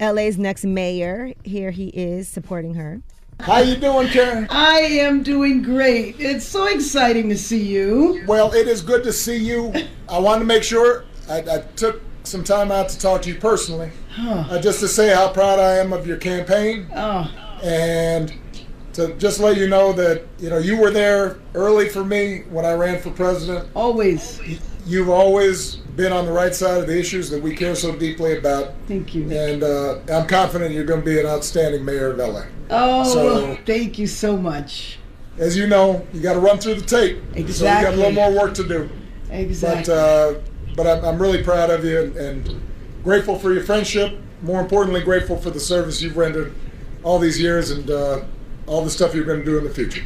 Speaker 2: LA's next mayor. Here he is supporting her.
Speaker 13: How you doing, Karen?
Speaker 21: I am doing great. It's so exciting to see you.
Speaker 13: Well, it is good to see you. [laughs] I wanted to make sure I, I took some time out to talk to you personally, uh, just to say how proud I am of your campaign,
Speaker 21: Oh,
Speaker 13: and to just let you know that you know you were there early for me when I ran for president.
Speaker 21: Always.
Speaker 13: You've always been on the right side of the issues that we care so deeply about.
Speaker 21: Thank you.
Speaker 13: And uh, I'm confident you're going to be an outstanding mayor of LA.
Speaker 21: oh,
Speaker 13: So-
Speaker 21: thank you so much.
Speaker 13: As you know, you got to run through the tape. So you got a little more work to do.
Speaker 21: Exactly.
Speaker 13: But uh, but I'm, I'm really proud of you and, and grateful for your friendship. More importantly, grateful for the service you've rendered all these years and uh, all the stuff you're going to do in the future.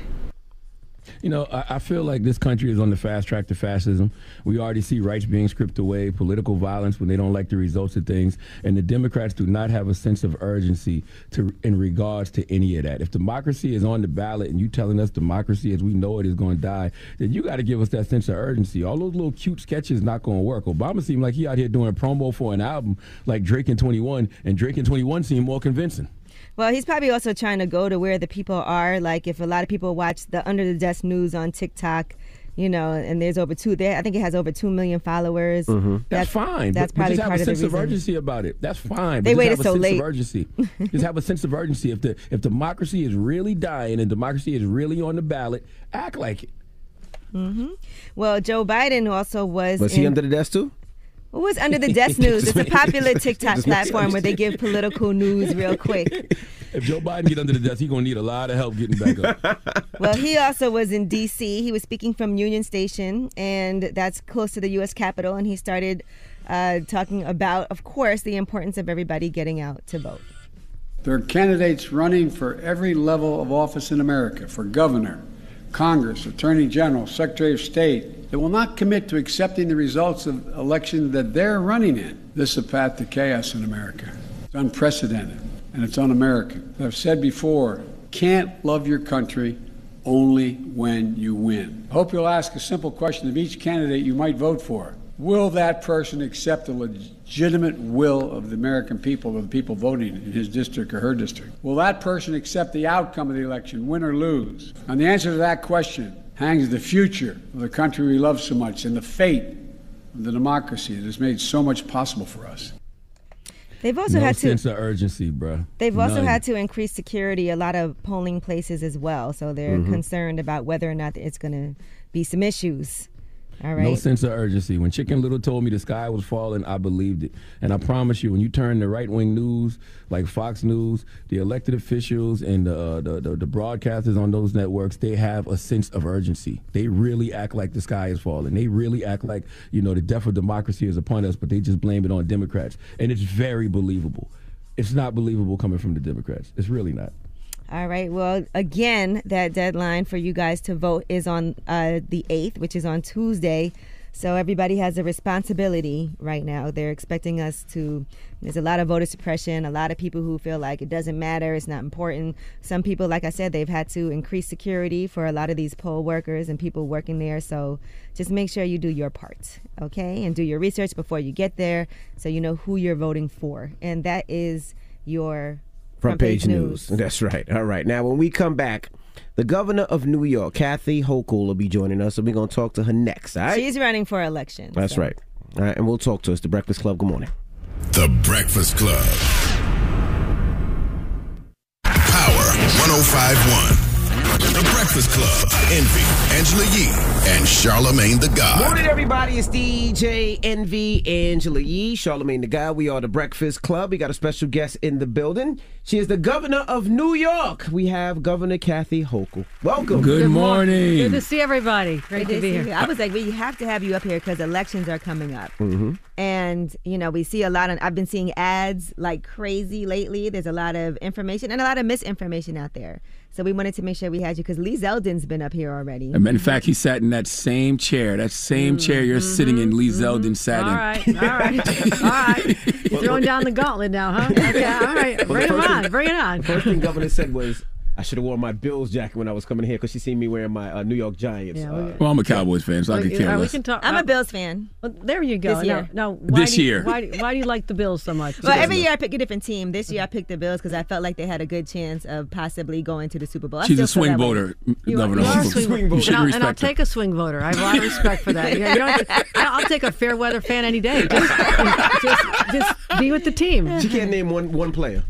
Speaker 3: You know, I, I feel like this country is on the fast track to fascism. We already see rights being stripped away, political violence when they don't like the results of things, and the Democrats do not have a sense of urgency to in regards to any of that. If democracy is on the ballot and you telling us democracy as we know it is going to die, then you got to give us that sense of urgency. All those little cute sketches not going to work. Obama seemed like he out here doing promo for an album like Drake in 21, and Drake in 21 seemed more convincing.
Speaker 2: Well, he's probably also trying to go to where the people are. Like if a lot of people watch the Under the Desk news on TikTok, you know, and there's over two there. I think it has over two million followers.
Speaker 3: That's, fine.
Speaker 2: That's
Speaker 3: but, but
Speaker 2: probably
Speaker 3: just have
Speaker 2: part
Speaker 3: a
Speaker 2: of the
Speaker 3: sense of
Speaker 2: reason.
Speaker 3: urgency about it. That's fine.
Speaker 2: They
Speaker 3: but just
Speaker 2: waited
Speaker 3: have a
Speaker 2: so
Speaker 3: sense
Speaker 2: late.
Speaker 3: Of urgency. just have a sense of urgency. If the if democracy is really dying and democracy is really on the ballot, act like it.
Speaker 2: hmm Well, Joe Biden also was.
Speaker 1: Was he under the desk too?
Speaker 2: What was under the desk [laughs] news? It's a popular TikTok platform where they give political news real quick. [laughs]
Speaker 3: If Joe Biden get under the desk, he's gonna need a lot of help getting back up. [laughs]
Speaker 2: Well, he also was in D.C. He was speaking from Union Station, and that's close to the U.S. Capitol. And he started uh, talking about, of course, the importance of everybody getting out to vote.
Speaker 9: There are candidates running for every level of office in America for governor, Congress, Attorney General, Secretary of State that will not commit to accepting the results of elections that they're running in. This is a path to chaos in America. It's unprecedented and it's un American. I've said before, can't love your country only when you win. I hope you'll ask a simple question of each candidate you might vote for. Will that person accept the legitimate will of the American people, of the people voting in his district or her district? Will that person accept the outcome of the election, win or lose? And the answer to that question hangs the future of the country we love so much and the fate of the democracy that has made so much possible for us.
Speaker 2: They've also
Speaker 3: no
Speaker 2: had to.
Speaker 3: sense of urgency, bro.
Speaker 2: They've also
Speaker 3: None.
Speaker 2: had to increase security a lot of polling places as well. So they're
Speaker 3: Mhm.
Speaker 2: concerned about whether or not it's going to be some issues. All right.
Speaker 3: No sense of urgency. When Chicken Little told me the sky was falling, I believed it. And I promise you, when you turn the right wing news, like Fox News, the elected officials and the, uh, the, the the broadcasters on those networks, they have a sense of urgency. They really act like the sky is falling. They really act like you know the death of democracy is upon us, but they just blame it on Democrats, and it's very believable. It's not believable coming from the Democrats. It's really not.
Speaker 2: All right. Well, again, that deadline for you guys to vote is on uh, the 8th, which is on Tuesday. So everybody has a responsibility right now. They're expecting us to. There's a lot of voter suppression, a lot of people who feel like it doesn't matter, it's not important. Some people, like I said, they've had to increase security for a lot of these poll workers and people working there. So just make sure you do your part, okay? And do your research before you get there so you know who you're voting for. And that is your
Speaker 1: Front page news. That's right. All right. Now, when we come back, the governor of New York, Kathy Hochul, will be joining us, and we're going to talk to her next. All right.
Speaker 2: She's running for election.
Speaker 1: That's right. All right. And we'll talk to us. The Breakfast Club. Good morning.
Speaker 10: The Breakfast Club. Power 1051. The Breakfast Club. Envy, Angela Yee, and Charlamagne Tha God.
Speaker 1: Morning, everybody. It's DJ Envy Angela Yee, Charlamagne the Guy. We are the Breakfast Club. We got a special guest in the building. She is the governor of New York. We have Governor Kathy Hochul. Welcome.
Speaker 3: Good, morning.
Speaker 22: Good to see everybody. Great
Speaker 2: Good
Speaker 22: to be here.
Speaker 2: you. I was like, we have to have you up here because elections are coming up.
Speaker 1: Mm-hmm.
Speaker 2: And, you know, we see a lot of, I've been seeing ads like crazy lately. There's a lot of information and a lot of misinformation out there. So we wanted to make sure we had you because Lee Zeldin's been up here already.
Speaker 3: And in fact, he sat in that same chair, that same mm, chair you're mm-hmm, sitting in. Lee Zeldin mm-hmm. sat
Speaker 22: All
Speaker 3: in.
Speaker 22: right, all right, all right. [laughs] You're throwing down the gauntlet now, huh? [laughs] Okay, all right.
Speaker 1: Well,
Speaker 22: Bring
Speaker 1: the
Speaker 22: it on. Bring it on.
Speaker 1: The first thing Governor said was, I should have worn my Bills jacket when I was coming here because she seen me wearing my uh, New York Giants.
Speaker 22: Yeah,
Speaker 1: uh,
Speaker 3: Well, I'm a Cowboys fan, so I
Speaker 22: Well,
Speaker 3: could
Speaker 22: you-
Speaker 3: care
Speaker 22: all right, we
Speaker 3: less.
Speaker 22: can talk.
Speaker 2: I'm
Speaker 22: uh,
Speaker 2: a Bills fan.
Speaker 22: Well, there you go.
Speaker 2: This year.
Speaker 22: now, why
Speaker 3: This
Speaker 22: do you-
Speaker 3: year.
Speaker 22: Why, why do you like the Bills so much?
Speaker 2: Well, every year I pick a different team. This year I picked the Bills because I felt like they had a good chance of possibly going to the Super Bowl. I
Speaker 3: She's a
Speaker 2: still
Speaker 3: swing
Speaker 2: that way.
Speaker 3: voter,
Speaker 22: You,
Speaker 3: Governor.
Speaker 22: you are a
Speaker 3: Hochul.
Speaker 22: swing,
Speaker 3: You should
Speaker 22: and, I'll, and I'll take a swing voter. I have a lot of respect for that. You know, you don't have to- I'll take a fair weather fan any day. Just, just, just be with the team.
Speaker 1: She can't name one one player.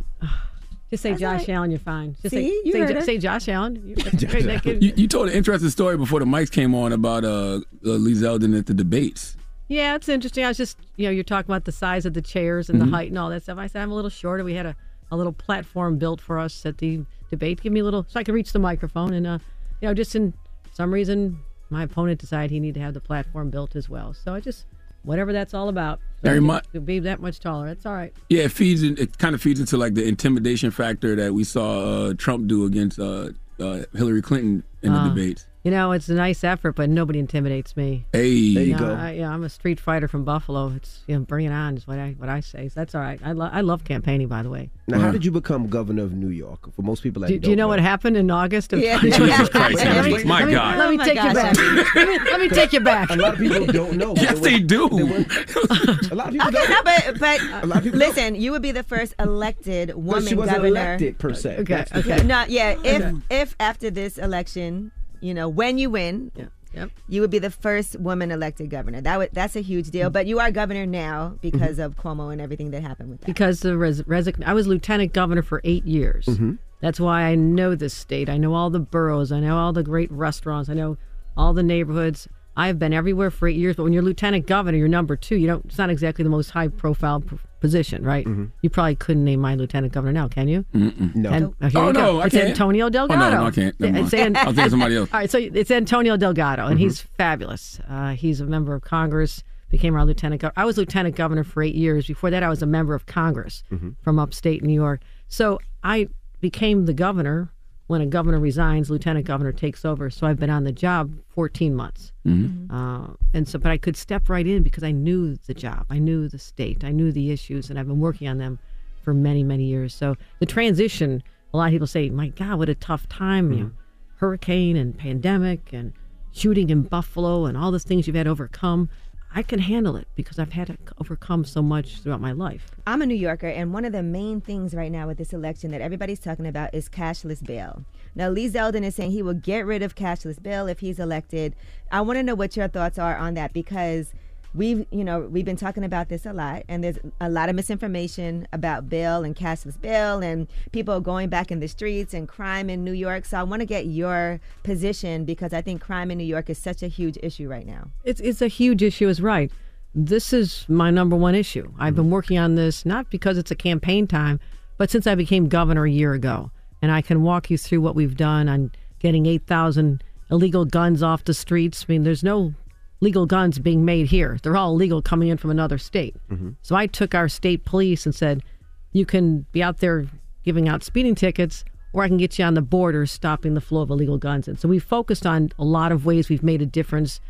Speaker 22: Just say Josh Allen, you're fine. Just
Speaker 2: See?
Speaker 22: say,
Speaker 2: You
Speaker 22: say,
Speaker 2: heard
Speaker 22: Jo-
Speaker 2: her.
Speaker 22: say Josh Allen. You- [laughs] that's great. That could-
Speaker 3: You, you told an interesting story before the mics came on about uh, uh, Lee Zeldin at the debates.
Speaker 22: Yeah, it's interesting. I was just, you know, you're talking about the size of the chairs and
Speaker 3: Mhm.
Speaker 22: the height and all that stuff. I said I'm a little shorter. We had a, a little platform built for us at the debate. Give me a little, so I could reach the microphone. And, uh, you know, just in some reason, my opponent decided he needed to have the platform built as well. So I just, whatever that's all about.
Speaker 3: Very mu-
Speaker 22: To be that much taller. That's all right.
Speaker 3: Yeah, it feeds. In, it kind of feeds into like the intimidation factor that we saw uh, Trump do against uh, uh, Hillary Clinton in the
Speaker 22: Uh,
Speaker 3: debates.
Speaker 22: You know, it's a nice effort, but nobody intimidates me.
Speaker 3: Hey, there you
Speaker 22: No,
Speaker 3: go.
Speaker 22: I, yeah, I'm a street fighter from Buffalo. It's you know, bring it on is what I what I say. So that's all right. I, lo- I love campaigning, by the way.
Speaker 1: Now, how did you become governor of New York? For most people that
Speaker 22: Do, do you
Speaker 1: don't
Speaker 22: know what happened in August of
Speaker 1: Yeah. [laughs] Jesus Christ,
Speaker 22: Let me-
Speaker 1: My
Speaker 22: let me-
Speaker 1: God.
Speaker 22: Let me
Speaker 2: Oh my
Speaker 22: take you back. [laughs] let, me, let me take you back.
Speaker 1: A lot of people don't know.
Speaker 3: Yes, they do.
Speaker 1: A lot of people
Speaker 2: Okay,
Speaker 1: don't.
Speaker 2: no, but but
Speaker 1: A lot of people
Speaker 2: listen, you would be the first elected woman
Speaker 1: she wasn't
Speaker 2: governor.
Speaker 1: elected per se.
Speaker 22: Okay, okay.
Speaker 1: thing.
Speaker 2: No, yeah. If if after this election, you know, when you win,
Speaker 22: Yep.
Speaker 2: you would be the first woman elected governor. That would that's a huge deal. But you are governor now because of Cuomo and everything that happened with that.
Speaker 22: because the res- resign- I was lieutenant governor for eight years.
Speaker 1: Mm-hmm.
Speaker 22: That's why I know this state. I know all the boroughs. I know all the great restaurants. I know all the neighborhoods. I've been everywhere for eight years. But when you're lieutenant governor, you're number two. You don't. It's not exactly the most high profile position, right?
Speaker 1: Mm-hmm.
Speaker 22: You probably couldn't name my lieutenant governor now, can you?
Speaker 3: Mm-mm.
Speaker 1: No.
Speaker 22: And, here
Speaker 3: Oh,
Speaker 22: you go.
Speaker 3: no, I
Speaker 22: it's
Speaker 3: can't.
Speaker 22: Antonio
Speaker 3: Oh,
Speaker 22: Delgado.
Speaker 3: no, no, I can't. Never
Speaker 22: It's
Speaker 3: mind.
Speaker 22: An-
Speaker 3: I'll think of somebody else. [laughs]
Speaker 22: All right, so it's Antonio Delgado, and he's fabulous. Uh, he's a member of Congress. Became our lieutenant. Gov- I was lieutenant governor for eight years. Before that, I was a member of Congress from upstate New York. So I became the governor when a governor resigns. Lieutenant governor takes over. So I've been on the job 14 months. Mm-hmm. Mm-hmm. Uh, and so, but I could step right in because I knew the job. I knew the state. I knew the issues, and I've been working on them for many, many years. So the transition, a lot of people say, "My God, what a tough time!" You know, mm-hmm. hurricane and pandemic and shooting in Buffalo and all the things you've had to overcome. I can handle it because I've had to overcome so much throughout my life.
Speaker 2: I'm a New Yorker, and one of the main things right now with this election that everybody's talking about is cashless bail. Now, Lee Zeldin is saying he will get rid of cashless bail if he's elected. I want to know what your thoughts are on that because we've, you know, we've been talking about this a lot, and there's a lot of misinformation about bail and cashless bail, and people going back in the streets and crime in New York. So I want to get your position because I think crime in New York is such a huge issue right now.
Speaker 22: It's it's a huge issue, is right. This is my number one issue. I've been mm-hmm. working on this not because it's a campaign time, but since I became governor a year ago. And I can walk you through what we've done on getting 8,000 illegal guns off the streets. I mean, there's no legal guns being made here. They're all illegal coming in from another state. Mm-hmm. So I took our state police and said, you can be out there giving out speeding tickets, or I can get you on the border stopping the flow of illegal guns. And so we focused on a lot of ways we've made a difference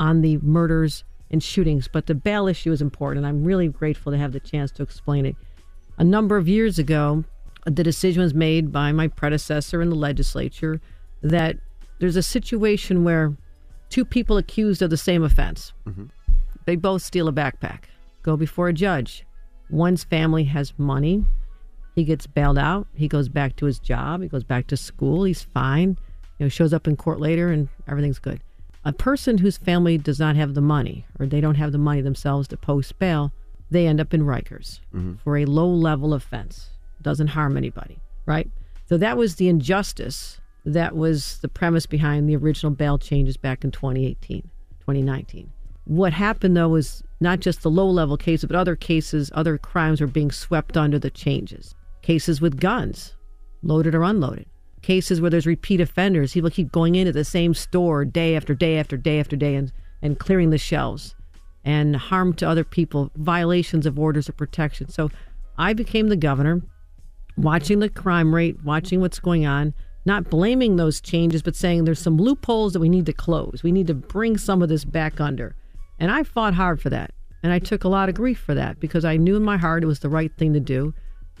Speaker 22: on the murders and shootings, but the bail issue is important. And I'm really grateful to have the chance to explain it. A number of years ago, the decision was made by my predecessor in the legislature that there's a situation where two people accused of the same offense, mm-hmm. they both steal a backpack, go before a judge. One's family has money. He gets bailed out. He goes back to his job. He goes back to school. He's fine. You know, shows up in court later and everything's good. A person whose family does not have the money or they don't have the money themselves to post bail, they end up in Rikers mm-hmm. for a low level offense. Doesn't harm anybody, right? So that was the injustice that was the premise behind the original bail changes back in 2018, 2019. What happened though was not just the low level cases, but other cases, other crimes were being swept under the changes. Cases with guns, loaded or unloaded. Cases where there's repeat offenders. People keep going into the same store day after day after day after day and, and clearing the shelves and harm to other people, violations of orders of protection. So I became the governor, watching the crime rate, watching what's going on, not blaming those changes, but saying there's some loopholes that we need to close. We need to bring some of this back under. And I fought hard for that. And I took a lot of grief for that because I knew in my heart it was the right thing to do,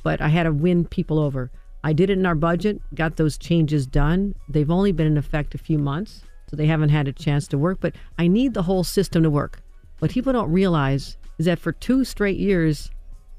Speaker 22: but I had to win people over. I did it in our budget, got those changes done. They've only been in effect a few months, so they haven't had a chance to work, but I need the whole system to work. What people don't realize is that for two straight years,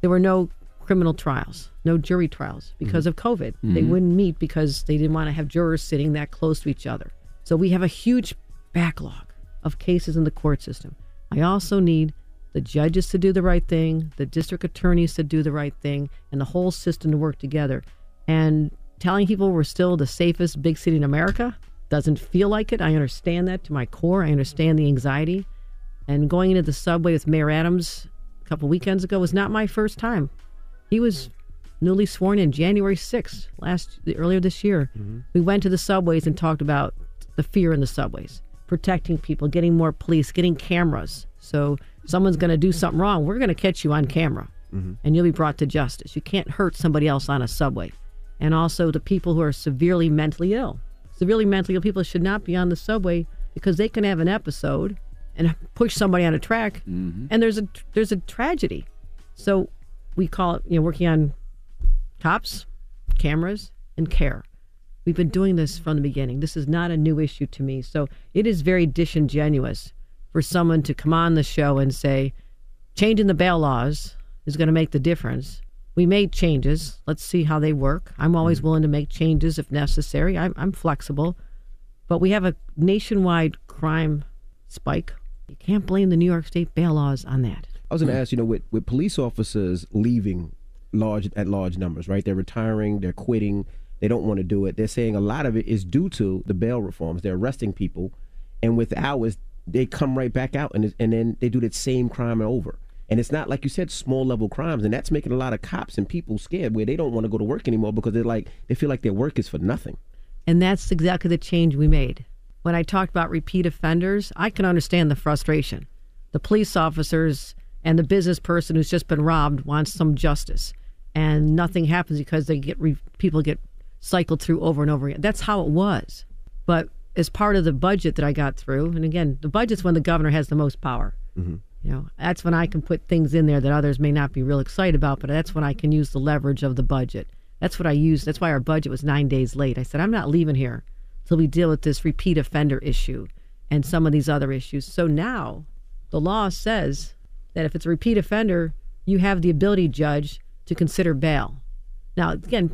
Speaker 22: there were no criminal trials, no jury trials because of COVID. They
Speaker 23: Mhm.
Speaker 22: wouldn't meet because they didn't want to have jurors sitting that close to each other. So we have a huge backlog of cases in the court system. I also need the judges to do the right thing, the district attorneys to do the right thing, and the whole system to work together. And telling people we're still the safest big city in America doesn't feel like it. I understand that to my core. I understand the anxiety. And going into the subway with Mayor Adams a couple weekends ago was not my first time. He was newly sworn in January 6th, last earlier this year. Mm-hmm. We went to the subways and talked about the fear in the subways, protecting people, getting more police, getting cameras. So someone's going to do something wrong, we're going to catch you on camera mm-hmm. and you'll be brought to justice. You can't hurt somebody else on a subway. And also the people who are severely mentally ill. Severely mentally ill people should not be on the subway because they can have an episode and push somebody on a track mm-hmm. and there's a there's a tragedy. So we call it, you know, working on cops, cameras, and care. We've been doing this from the beginning. This is not a new issue to me. So it is very disingenuous for someone to come on the show and say, changing the bail laws is going to make the difference. We made changes. Let's see how they work. I'm always mm-hmm. willing to make changes if necessary. I'm, I'm flexible. But we have a nationwide crime spike. You can't blame the New York State bail laws on that.
Speaker 1: I was going to hmm. ask, you know, with, with police officers leaving large at large numbers, right? They're retiring, they're quitting, they don't want to do it. They're saying a lot of it is due to the bail reforms. They're arresting people, and with hours, they come right back out, and and then they do that same crime over. And it's not like you said, small level crimes, and that's making a lot of cops and people scared, where they don't want to go to work anymore because they're like they feel like their work is for nothing.
Speaker 22: And that's exactly the change we made. When I talked about repeat offenders, I can understand the frustration. The police officers and the business person who's just been robbed wants some justice, and nothing happens because they get re- people get cycled through over and over again. That's how it was. But as part of the budget that I got through, and again, the budget's when the governor has the most power. Mm-hmm. You know, that's when I can put things in there that others may not be real excited about, but that's when I can use the leverage of the budget. That's what I used. That's why our budget was nine days late. I said, I'm not leaving here till we deal with this repeat offender issue and some of these other issues. So now the law says that if it's a repeat offender, you have the ability, judge, to consider bail. Now, again,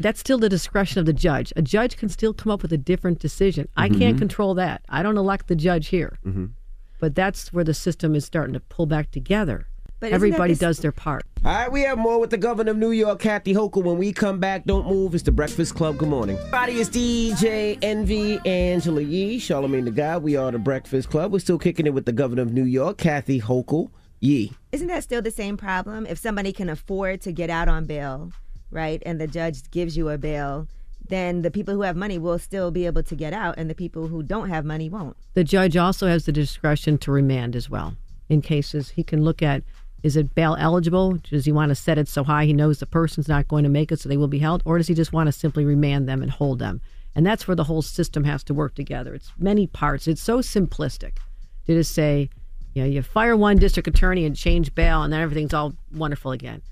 Speaker 22: that's still the discretion of the judge. A judge can still come up with a different decision. I can't
Speaker 1: Mhm.
Speaker 22: control that. I don't elect the judge here.
Speaker 1: Mhm.
Speaker 22: But that's where the system is starting to pull back together.
Speaker 1: But
Speaker 22: Everybody
Speaker 1: the s-
Speaker 22: does their part.
Speaker 1: All right, we have more with the governor of New York, Kathy Hochul. When we come back, don't move. It's the Breakfast Club. Good morning. Everybody, is DJ Envy, Angela Yee, Charlamagne the Guy. We are the Breakfast Club. We're still kicking it with the governor of New York, Kathy Hochul. Yee.
Speaker 2: Isn't that still the same problem? If somebody can afford to get out on bail, right, and the judge gives you a bail, then the people who have money will still be able to get out, and the people who don't have money won't.
Speaker 22: The judge also has the discretion to remand as well. In cases, he can look at is it bail eligible? Does he want to set it so high he knows the person's not going to make it so they will be held? Or does he just want to simply remand them and hold them? And that's where the whole system has to work together. It's many parts. It's so simplistic to just say, you know, you fire one district attorney and change bail and then everything's all wonderful again.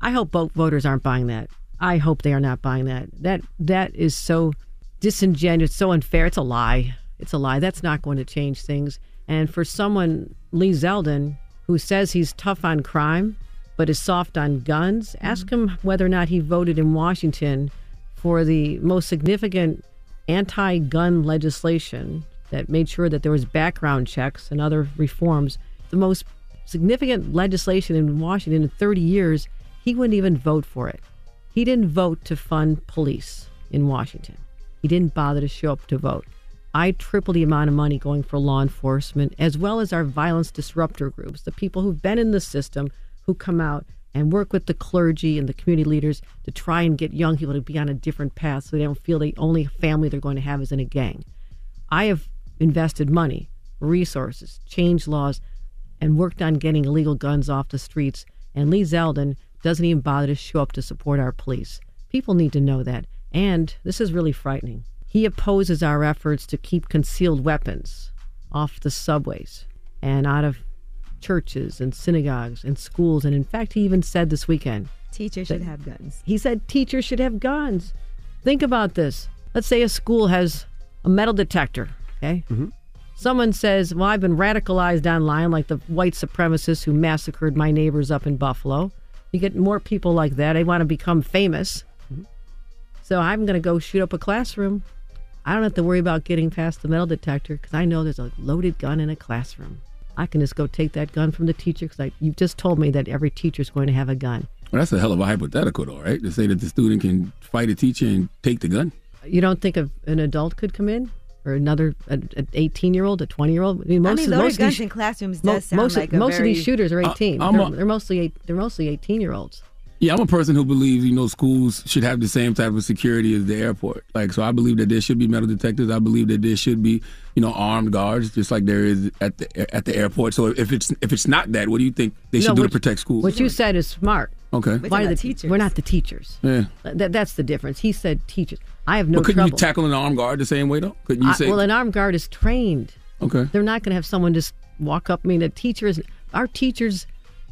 Speaker 22: I hope both voters aren't buying that. I hope they are not buying that. That that is so disingenuous, so unfair. It's a lie. It's a lie. That's not going to change things. And for someone, Lee Zeldin, who says he's tough on crime but is soft on guns, mm-hmm. ask him whether or not he voted in Washington for the most significant anti-gun legislation that made sure that there was background checks and other reforms. The most significant legislation in Washington in 30 years, he wouldn't even vote for it. He didn't vote to fund police in Washington. He didn't bother to show up to vote. I triple the amount of money going for law enforcement, as well as our violence disruptor groups, the people who've been in the system who come out and work with the clergy and the community leaders to try and get young people to be on a different path so they don't feel the only family they're going to have is in a gang. I have invested money, resources, changed laws, and worked on getting illegal guns off the streets. And Lee Zeldin doesn't even bother to show up to support our police. People need to know that. And this is really frightening. He opposes our efforts to keep concealed weapons off the subways and out of churches and synagogues and schools. And in fact, he even said this weekend
Speaker 2: Teachers should have guns.
Speaker 22: he said teachers should have guns. Think about this. Let's say a school has a metal detector, okay? Mm-hmm. Someone says, Well, I've been radicalized online, like the white supremacists who massacred my neighbors up in Buffalo. You get more people like that. They want to become famous. Mm-hmm. So I'm going to go shoot up a classroom. I don't have to worry about getting past the metal detector because I know there's a loaded gun in a classroom. I can just go take that gun from the teacher because you just told me that every teacher is going to have a gun.
Speaker 3: Well, that's a hell of a hypothetical, though, right? To say that the student can fight a teacher and take the gun.
Speaker 22: You don't think of an adult could come in, or another an 18 year old, a 20 year old? I mean,
Speaker 2: I
Speaker 22: most
Speaker 2: mean,
Speaker 22: of,
Speaker 2: loaded
Speaker 22: most
Speaker 2: guns
Speaker 22: these,
Speaker 2: in classrooms
Speaker 22: mo-
Speaker 2: does sound
Speaker 22: most
Speaker 2: like
Speaker 22: of,
Speaker 2: a
Speaker 22: most of these shooters are 18.
Speaker 3: I'm
Speaker 22: they're,
Speaker 3: a-
Speaker 22: they're mostly eight, they're mostly 18 year olds.
Speaker 3: Yeah, I'm a person who believes, you know, schools should have the same type of security as the airport. Like, so I believe that there should be metal detectors. I believe that there should be, you know, armed guards, just like there is at the at the airport. So if it's if it's not that, what do you think they should
Speaker 22: No,
Speaker 3: do to protect schools?
Speaker 22: What you said is smart.
Speaker 3: Okay.
Speaker 22: Why are the teachers? We're not the teachers.
Speaker 3: Yeah.
Speaker 22: That, that's the difference. He said teachers. I have no
Speaker 3: but couldn't
Speaker 22: trouble.
Speaker 3: you tackle an armed guard the same way though? Couldn't you
Speaker 22: I-
Speaker 3: say?
Speaker 22: well, an armed guard is trained.
Speaker 3: okay.
Speaker 22: They're not going to have someone just walk up. I mean, a teacher is. Our teachers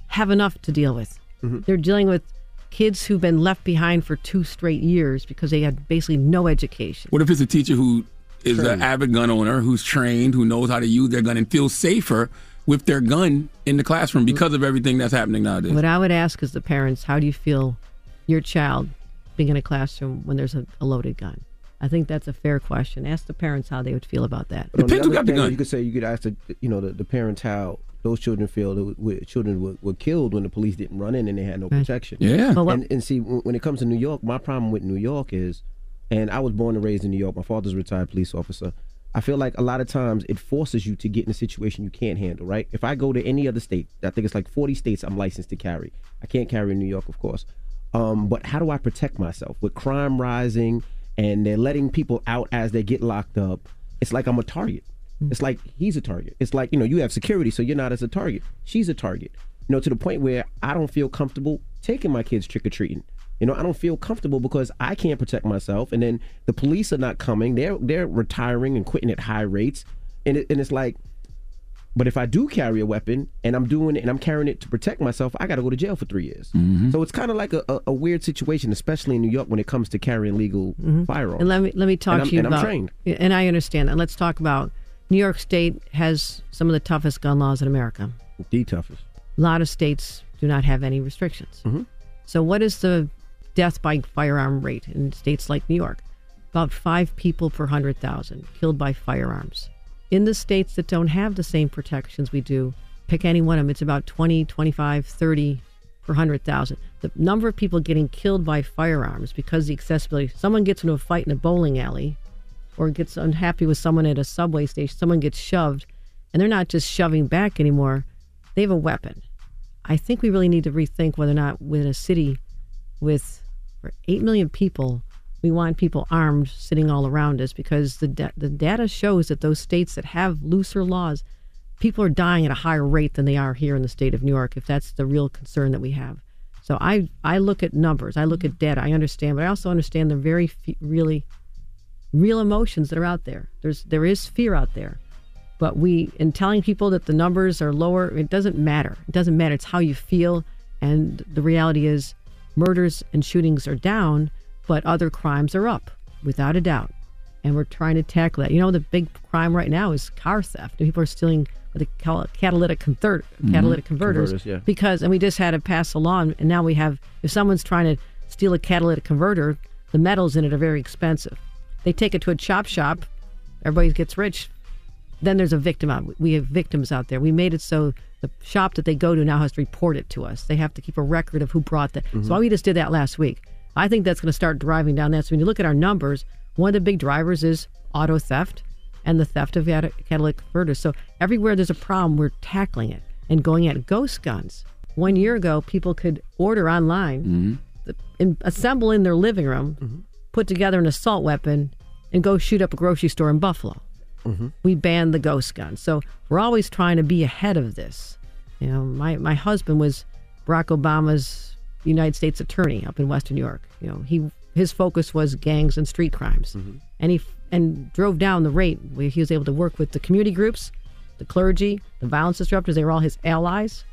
Speaker 22: have enough to deal with.
Speaker 3: Mm-hmm.
Speaker 22: They're dealing with kids who've been left behind for two straight years because they had basically no education.
Speaker 3: What if it's a teacher who is an avid gun owner, who's trained, who knows how to use their gun and feels safer with their gun in the classroom because of everything that's happening nowadays?
Speaker 22: What I would ask is the parents, how do you feel your child being in a classroom when there's a, a loaded gun? I think that's a fair question. Ask the parents how they would feel about that.
Speaker 1: But on the other thing, You could say you could ask the you know the, the parents how those children feel that w- children were, were killed when the police didn't run in and they had no protection.
Speaker 3: Yeah.
Speaker 22: But
Speaker 1: and, and see when, when it comes to New York, my problem with New York is, and I was born and raised in New York. My father's a retired police officer. I feel like a lot of times it forces you to get in a situation you can't handle. Right? If I go to any other state, I think it's like 40 states I'm licensed to carry. I can't carry in New York, of course. Um, but how do I protect myself with crime rising and they're letting people out as they get locked up? It's like I'm a target. It's like he's a target. It's like you know you have security, so you're not as a target. She's a target. You know to the point where I don't feel comfortable taking my kids trick or treating. You know I don't feel comfortable because I can't protect myself, and then the police are not coming. They're they're retiring and quitting at high rates, and it, and it's like. But if I do carry a weapon and I'm doing it and I'm carrying it to protect myself, I got to go to jail for three years. So it's kind of like a, a, a weird situation, especially in New York when it comes to carrying legal firearms.
Speaker 22: And let me let me talk
Speaker 1: And I'm-
Speaker 22: to you
Speaker 1: and I'm
Speaker 22: about.
Speaker 1: trained.
Speaker 22: And I understand that. Let's talk about New York State has some of the toughest gun laws in America.
Speaker 1: The toughest.
Speaker 22: A lot of states do not have any restrictions.
Speaker 1: Mhm.
Speaker 22: So, what is the death by firearm rate in states like New York? About five people per 100,000 killed by firearms. In the states that don't have the same protections we do, pick any one of them, it's about 20, 25, 30 per 100,000. The number of people getting killed by firearms because the accessibility, someone gets into a fight in a bowling alley or gets unhappy with someone at a subway station, someone gets shoved, and they're not just shoving back anymore, they have a weapon. I think we really need to rethink whether or not within a city with 8 million people, we want people armed sitting all around us because the, da- the data shows that those states that have looser laws, people are dying at a higher rate than they are here in the state of New York, if that's the real concern that we have. So I, I look at numbers, I look at data, I understand, but I also understand the very, fe- really real emotions that are out there. There's there is fear out there. But we in telling people that the numbers are lower, it doesn't matter. It doesn't matter. It's how you feel and the reality is murders and shootings are down, but other crimes are up, without a doubt. And we're trying to tackle that. You know, the big crime right now is car theft. People are stealing what they call catalytic convert,
Speaker 1: Mhm.
Speaker 22: catalytic converters,
Speaker 1: Converters, yeah.
Speaker 22: because and we just had to pass a law and now we have if someone's trying to steal a catalytic converter the metals in it are very expensive they take it to a chop shop everybody gets rich then there's a victim out we have victims out there we made it so the shop that they go to now has to report it to us they have to keep a record of who brought that
Speaker 1: Mhm.
Speaker 22: so we just did that last week i think that's going to start driving down that so when you look at our numbers one of the big drivers is auto theft and the theft of catalytic converters. So everywhere there's a problem, we're tackling it and going at ghost guns. One year ago, people could order online, mm-hmm. th- and assemble in their living room, mm-hmm. put together an assault weapon, and go shoot up a grocery store in Buffalo. Mm-hmm. We banned the ghost gun. So we're always trying to be ahead of this. You know, my, my husband was Barack Obama's United States attorney up in Western New York. You know, he his focus was gangs and street crimes, mm-hmm. and he and drove down the rate. Where he was able to work with the community groups, the clergy, the violence disruptors. They were all his allies,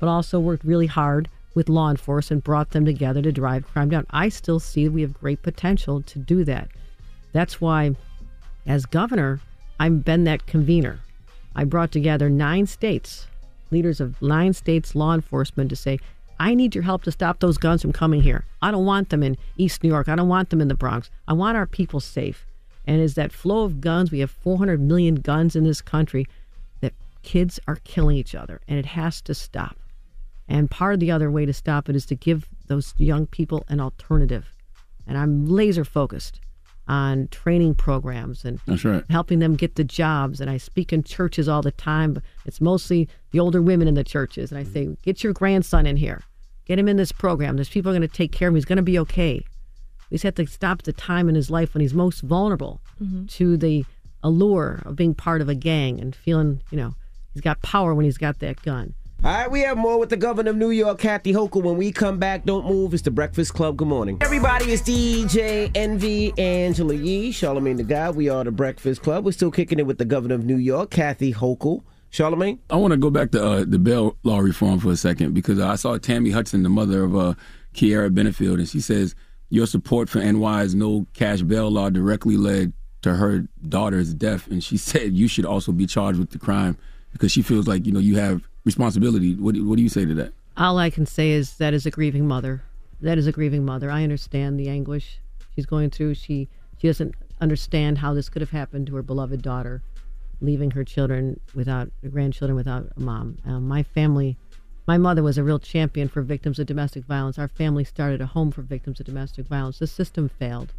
Speaker 22: but also worked really hard with law enforcement, brought them together to drive crime down. I still see we have great potential to do that. That's why, as governor, I've been that convener. I brought together nine states, leaders of nine states law enforcement to say, I need your help to stop those guns from coming here. I don't want them in East New York. I don't want them in the Bronx. I want our people safe. And is that flow of guns? We have 400 million guns in this country that kids are killing each other, and it has to stop. And part of the other way to stop it is to give those young people an alternative. And I'm laser focused on training programs and
Speaker 23: right.
Speaker 22: helping them get the jobs. And I speak in churches all the time, but it's mostly the older women in the churches. And I say, get your grandson in here, get him in this program. There's people are going to take care of him. He's going to be okay. We just have to stop the time in his life when he's most vulnerable
Speaker 1: Mhm.
Speaker 22: to the allure of being part of a gang and feeling, you know, he's got power when he's got that gun.
Speaker 1: All right, we have more with the governor of New York, Kathy Hochul. When we come back, don't move. It's the Breakfast Club. Good morning. Everybody, it's DJ Envy Angela Yee, Charlamagne the Guy. We are the Breakfast Club. We're still kicking it with the governor of New York, Kathy Hochul. Charlamagne?
Speaker 23: I want to go back to uh, the bail law reform for a second because I saw Tammy Hudson, the mother of uh, Kiara Benefield, and she says your support for NY's no cash bail law directly led to her daughter's death, and she [laughs] said you should also be charged with the crime because she feels like you know you have responsibility. What do, what do you say to that?
Speaker 22: All I can say is that is a grieving mother. That is a grieving mother. I understand the anguish she's going through. She she doesn't understand how this could have happened to her beloved daughter, leaving her children without her grandchildren without a mom. Um, my family, my mother was a real champion for victims of domestic violence. Our family started a home for victims of domestic violence. The system failed,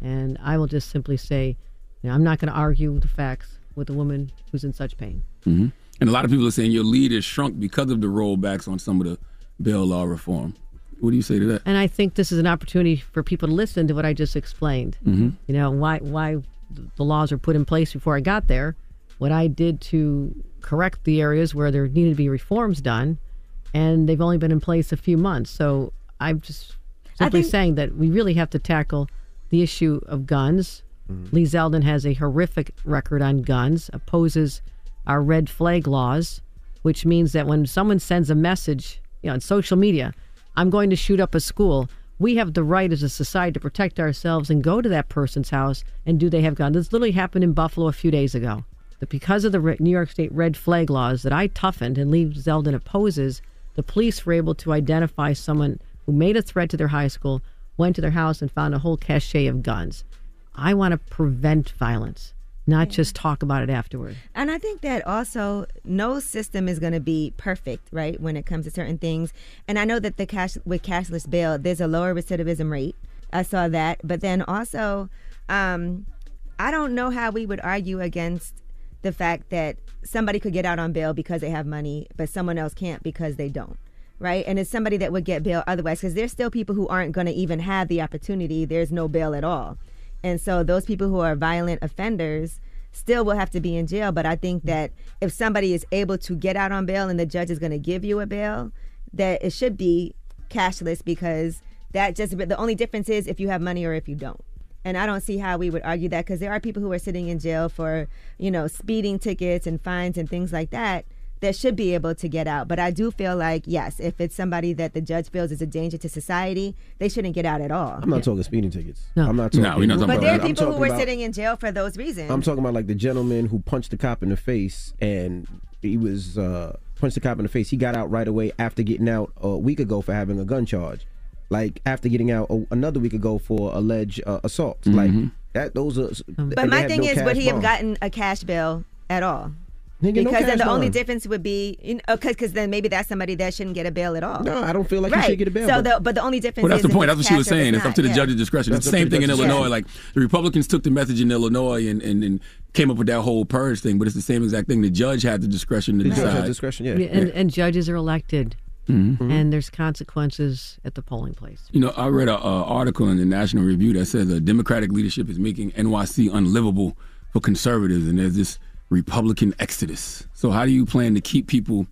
Speaker 22: and I will just simply say, you know, I'm not going to argue the facts with a woman who's in such pain.
Speaker 23: hmm And a lot of people are saying your lead has shrunk because of the rollbacks on some of the bail law reform. What do you say to that?
Speaker 22: And I think this is an opportunity for people to listen to what I just explained.
Speaker 23: Mhm.
Speaker 22: You know why why the laws were put in place before I got there, what I did to correct the areas where there needed to be reforms done, and they've only been in place a few months. So I'm just simply
Speaker 2: think-
Speaker 22: saying that we really have to tackle the issue of guns. Mm-hmm. Lee Zeldin has a horrific record on guns, opposes our red flag laws, which means that when someone sends a message, you know, on social media, I'm going to shoot up a school, we have the right as a society to protect ourselves and go to that person's house and do they have guns. This literally happened in Buffalo a few days ago. Because of the New York State red flag laws that I toughened and Lee Zeldin opposes, the police were able to identify someone who made a threat to their high school, went to their house, and found a whole cache of guns. I want to prevent violence, not just talk about it afterward.
Speaker 2: And I think that also no system is going to be perfect, right, when it comes to certain things. And I know that the cash with cashless bail, there's a lower recidivism rate. I saw that, but then also, um, I don't know how we would argue against the fact that somebody could get out on bail because they have money, but someone else can't because they don't. Right. And it's somebody that would get bail otherwise, because there's still people who aren't going to even have the opportunity. There's no bail at all. And so those people who are violent offenders still will have to be in jail. But I think mm. that if somebody is able to get out on bail and the judge is going to give you a bail, that it should be cashless because that just the only difference is if you have money or if you don't. And I don't see how we would argue that because there are people who are sitting in jail for, you know, speeding tickets and fines and things like that that should be able to get out. But I do feel like, yes, if it's somebody that the judge feels is a danger to society, they shouldn't get out at all.
Speaker 1: I'm not talking speeding tickets.
Speaker 22: No.
Speaker 1: I'm not talking.
Speaker 23: No, we're not talking
Speaker 2: But
Speaker 23: about
Speaker 2: there are people who
Speaker 1: talking
Speaker 2: were
Speaker 1: about-
Speaker 2: sitting in jail for those reasons.
Speaker 1: I'm talking about like the gentleman who punched the cop in the face and he was uh, punched the cop in the face. He got out right away after getting out a week ago for having a gun charge. Like after getting out a, another week ago for alleged uh, assaults. Like that. Those are.
Speaker 2: But my thing is, would he have gotten a cash bail at all?
Speaker 1: Nigga, no
Speaker 2: because then
Speaker 1: cash
Speaker 2: the only difference would be, you know, because then maybe that's somebody that shouldn't get a bail at all.
Speaker 1: No, I don't feel like he should get a bail,
Speaker 2: So,
Speaker 1: but-
Speaker 2: the, but the only difference
Speaker 23: Well, that's
Speaker 2: is
Speaker 23: the point. That's
Speaker 2: it's
Speaker 23: what she was
Speaker 2: cash or if
Speaker 23: saying.
Speaker 2: it's
Speaker 23: It's up to the
Speaker 2: yeah.
Speaker 23: judge's discretion.
Speaker 1: That's
Speaker 23: It's the same thing in Illinois.
Speaker 1: discretion.
Speaker 23: Like the Republicans took the message in Illinois and, and, and came up with that whole purge thing, but it's the same exact thing. The judge had the discretion to
Speaker 1: The judge
Speaker 23: decide.
Speaker 1: has discretion. Yeah.
Speaker 22: And, and judges are elected,
Speaker 23: Mhm.
Speaker 22: and there's consequences at the polling place.
Speaker 23: You know, I read an article in the National Review that says the Democratic leadership is making NYC unlivable for conservatives, and there's this Republican exodus. So, how do you plan to keep people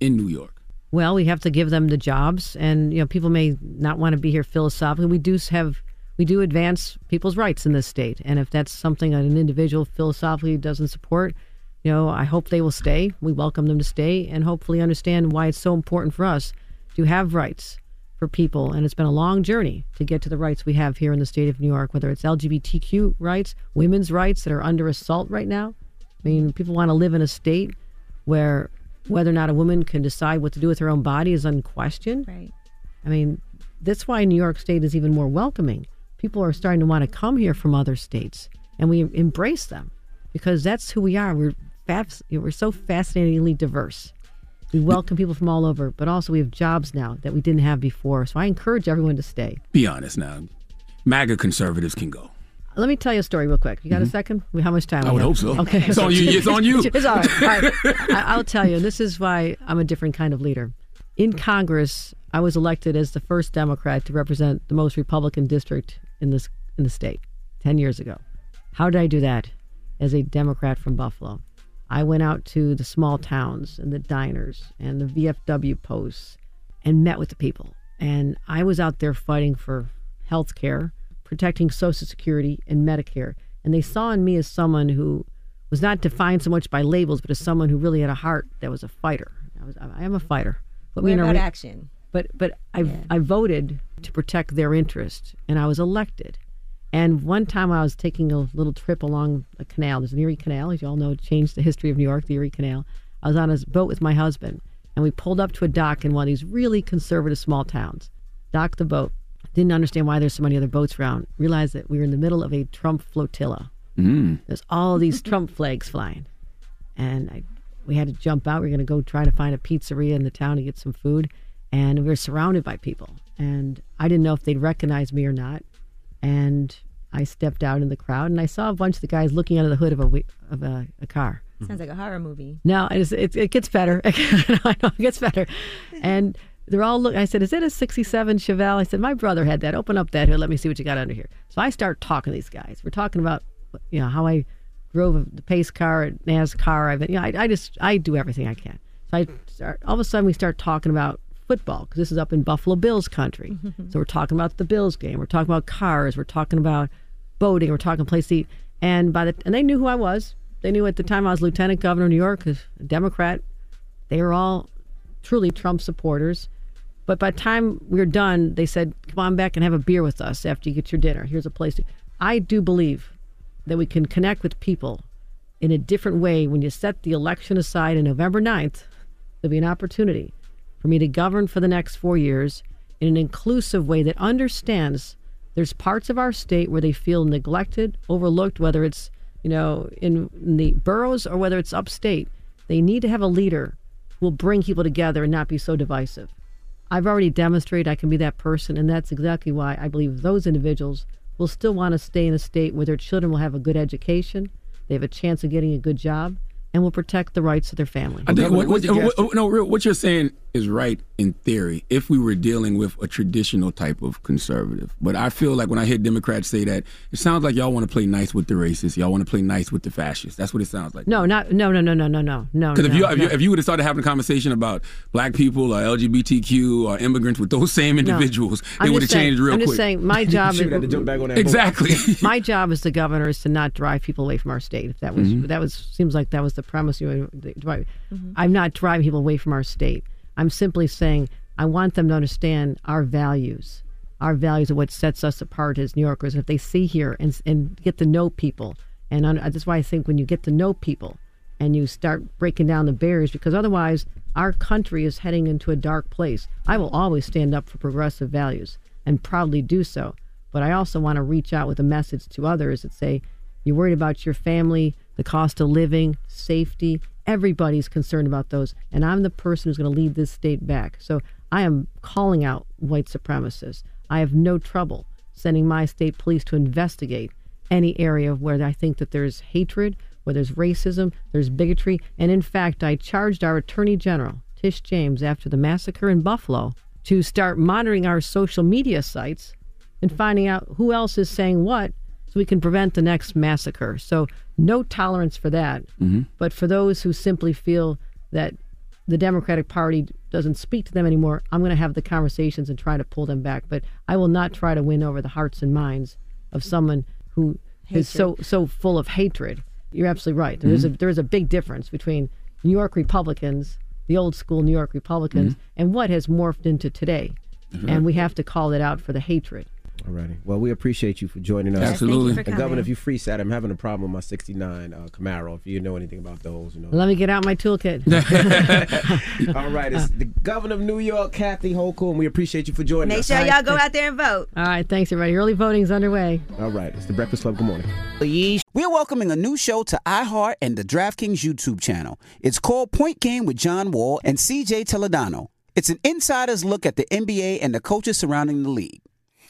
Speaker 23: in New York?
Speaker 22: Well, we have to give them the jobs, and you know, people may not want to be here philosophically. We do have, we do advance people's rights in this state, and if that's something that an individual philosophically doesn't support, you know, I hope they will stay. We welcome them to stay, and hopefully understand why it's so important for us to have rights for people. And it's been a long journey to get to the rights we have here in the state of New York, whether it's LGBTQ rights, women's rights that are under assault right now. I mean, people want to live in a state where whether or not a woman can decide what to do with her own body is unquestioned.
Speaker 2: Right.
Speaker 22: I mean, that's why New York State is even more welcoming. People are starting to want to come here from other states, and we embrace them because that's who we are. We're fas- we're so fascinatingly diverse. We welcome people from all over, but also we have jobs now that we didn't have before. So I encourage everyone to stay.
Speaker 23: Be honest now. MAGA conservatives can go.
Speaker 22: Let me tell you a story real quick. You got a second? How much time?
Speaker 23: Mm-hmm. I would
Speaker 22: got?
Speaker 23: hope so.
Speaker 22: Okay,
Speaker 23: It's on you. It's on you. [laughs]
Speaker 22: it's all right. All right. I, I'll tell you. and This is why I'm a different kind of leader. In Congress, I was elected as the first Democrat to represent the most Republican district in this in the state ten years ago. How did I do that? As a Democrat from Buffalo, I went out to the small towns and the diners and the VFW posts and met with the people. And I was out there fighting for health care, protecting Social Security and Medicare. And they saw in me as someone who was not defined so much by labels, but as someone who really had a heart that was a fighter. I was, I am a fighter. But know,
Speaker 2: about action.
Speaker 22: But but I I voted to protect their interest, and I was elected. And one time I was taking a little trip along a canal. There's an Erie Canal, as you all know, it changed the history of New York, the Erie Canal. I was on a boat with my husband, and we pulled up to a dock in one of these really conservative small towns. Docked the boat. Didn't understand why there's so many other boats around. Realized that we were in the middle of a Trump flotilla.
Speaker 23: Mm.
Speaker 22: There's all these Trump flags flying. And I, we had to jump out. We were going to go try to find a pizzeria in the town to get some food. And we were surrounded by people. And I didn't know if they'd recognize me or not. And I stepped out in the crowd and I saw a bunch of the guys looking under the hood of a, of a, a car.
Speaker 2: Sounds mm-hmm. like a horror movie.
Speaker 22: No, it's, it, it gets better. [laughs] I know it gets better. And they're all look. I said, "Is it a '67 Chevelle?" I said, "My brother had that. Open up that hood. Let me see what you got under here." So I start talking to these guys. We're talking about, you know, how I drove the pace car at NASCAR. I've been, you know, I, I just I do everything I can. So I start. All of a sudden, we start talking about football because this is up in Buffalo Bills country. Mm-hmm. so we're talking about the Bills game. We're talking about cars. We're talking about boating. We're talking place to eat. And by the and they knew who I was. They knew at the time I was lieutenant governor of New York, a Democrat. They were all truly Trump supporters. But by the time we were done, they said, "Come on back and have a beer with us after you get your dinner. Here's a place." To... I do believe that we can connect with people in a different way when you set the election aside on November 9th, there'll be an opportunity for me to govern for the next four years in an inclusive way that understands there's parts of our state where they feel neglected, overlooked, whether it's you know in, in the boroughs or whether it's upstate. They need to have a leader who will bring people together and not be so divisive. I've already demonstrated I can be that person, and that's exactly why I believe those individuals will still want to stay in a state where their children will have a good education, they have a chance of getting a good job, and will protect the rights of their family.
Speaker 23: I think what, what, what, no, what you're saying is right in theory if we were dealing with a traditional type of conservative. But I feel like when I hear Democrats say that, it sounds like y'all want to play nice with the racists. Y'all want to play nice with the fascists. That's what it sounds like.
Speaker 22: No, not no, no, no, no, no, no, no.
Speaker 23: Because if
Speaker 22: no,
Speaker 23: you if you if you would have started having a conversation about black people or LGBTQ or immigrants with those same individuals,
Speaker 22: I'm
Speaker 23: it would have changed real
Speaker 22: I'm
Speaker 23: quick.
Speaker 22: just saying my [laughs] job
Speaker 1: She would to jump back on that.
Speaker 23: exactly. [laughs]
Speaker 22: my job as the governor is to not drive people away from our state. If that was
Speaker 23: Mhm.
Speaker 22: that was seems like that was the premise you were drive. I'm not driving people away from our state. I'm simply saying I want them to understand our values. Our values are what sets us apart as New Yorkers. If they see here and and get to know people, and that's why I think when you get to know people and you start breaking down the barriers, because otherwise our country is heading into a dark place. I will always stand up for progressive values and proudly do so. But I also want to reach out with a message to others that say, you're worried about your family, the cost of living, safety. Everybody's concerned about those. And I'm the person who's going to lead this state back. So I am calling out white supremacists. I have no trouble sending my state police to investigate any area where I think that there's hatred, where there's racism, there's bigotry. And in fact, I charged our Attorney General, Tish James, after the massacre in Buffalo, to start monitoring our social media sites and finding out who else is saying what so we can prevent the next massacre. So, no tolerance for that.
Speaker 23: Mm-hmm.
Speaker 22: But for those who simply feel that the Democratic Party doesn't speak to them anymore, I'm going to have the conversations and try to pull them back. But I will not try to win over the hearts and minds of someone who is so so full of hatred. You're absolutely right. There is a there is a big difference between New York Republicans, the old school New York Republicans, and what has morphed into today. And we have to call it out for the hatred.
Speaker 1: Alrighty. Well, we appreciate you for joining us.
Speaker 23: Yes, thank you Absolutely. for
Speaker 1: And. Governor, if you free set, I'm having a problem with my 69 uh, Camaro. If you know anything about those, you know.
Speaker 22: Let me get out my toolkit. [laughs] [laughs]
Speaker 1: All right. It's the governor of New York, Kathy Hochul, and we appreciate you for joining
Speaker 2: Make
Speaker 1: us.
Speaker 2: Make sure y'all go out there and vote.
Speaker 22: All right, thanks everybody. Early voting's underway.
Speaker 1: All right. It's the Breakfast Club. Good morning.
Speaker 4: We're welcoming a new show to iHeart and the DraftKings YouTube channel. It's called Point Game with John Wall and CJ Toledano. It's an insider's look at the NBA and the coaches surrounding the league.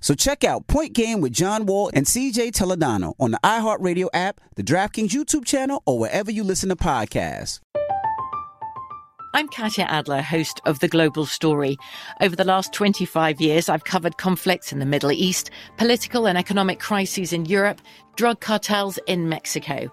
Speaker 4: So check out Point Game with John Wall and CJ Toledano on the iHeartRadio app, the DraftKings YouTube channel, or wherever you listen to podcasts.
Speaker 24: I'm Katya Adler, host of The Global Story. Over the last 25 years, I've covered conflicts in the Middle East, political and economic crises in Europe, drug cartels in Mexico.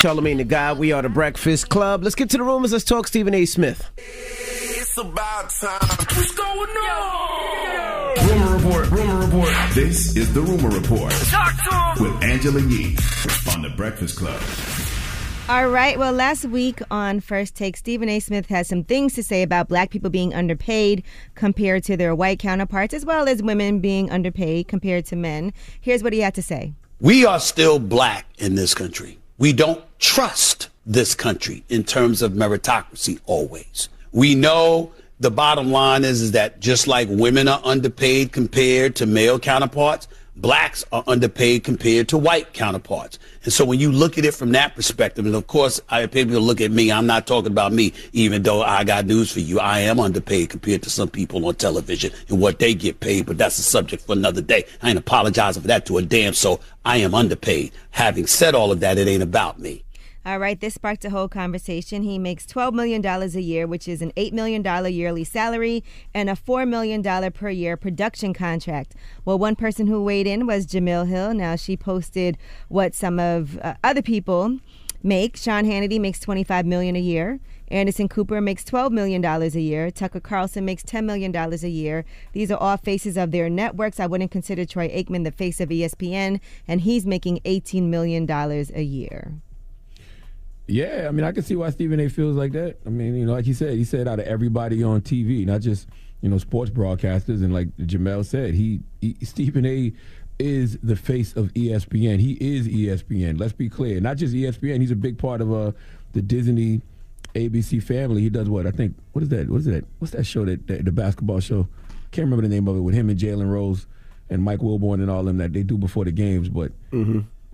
Speaker 1: Charlamagne Tha God, we are the Breakfast Club. Let's get to the rumors. Let's talk Stephen A. Smith.
Speaker 10: It's about time. What's going on? Rumor report. Rumor report. This is the rumor report with Angela Yee on the Breakfast Club.
Speaker 2: All right. Well, last week on First Take, Stephen A. Smith has some things to say about black people being underpaid compared to their white counterparts, as well as women being underpaid compared to men. Here's what he had to say.
Speaker 25: We are still black in this country. We don't trust this country in terms of meritocracy always. We know the bottom line is, is that just like women are underpaid compared to male counterparts, blacks are underpaid compared to white counterparts. And so when you look at it from that perspective, and of course, I people look at me, I'm not talking about me, even though I got news for you. I am underpaid compared to some people on television and what they get paid, but that's a subject for another day. I ain't apologizing for that to a damn so I am underpaid. Having said all of that, it ain't about me.
Speaker 2: All right, this sparked a whole conversation. He makes $12 million a year, which is an $8 million yearly salary and a $4 million per year production contract. Well, one person who weighed in was Jemele Hill. Now, she posted what some of uh, other people make. Sean Hannity makes 25 million a year. Anderson Cooper makes $12 million a year. Tucker Carlson makes $10 million a year. These are all faces of their networks. I wouldn't consider Troy Aikman the face of ESPN, and he's making $18 million a year.
Speaker 3: Yeah, I mean, I can see why Stephen A. feels like that. I mean, you know, like he said, he said out of everybody on TV, not just you know sports broadcasters, and like Jemele said, he, he Stephen A. is the face of ESPN. He is ESPN. Let's be clear, not just ESPN. He's a big part of uh, the Disney ABC family. He does what I think. What is that? What is that? What's that show that, that the basketball show? Can't remember the name of it with him and Jalen Rose and Mike Wilbon and all them that they do before the games. But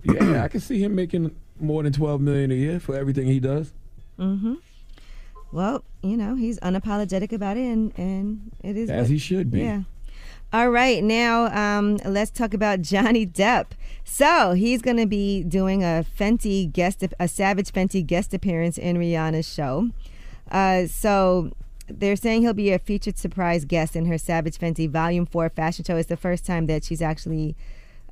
Speaker 3: yeah, I can see him making more than twelve million a year for everything he does.
Speaker 2: Mm-hmm. Well, you know, he's unapologetic about it, and, and it is
Speaker 3: As
Speaker 2: what-
Speaker 3: he should be.
Speaker 2: Yeah. All right, now um, let's talk about [laughs] Johnny Depp. So he's going to be doing a Fenty guest, a Savage Fenty guest appearance in Rihanna's show. Uh, so they're saying he'll be a featured surprise guest in her Savage Fenty Volume Four fashion show. It's the first time that she's actually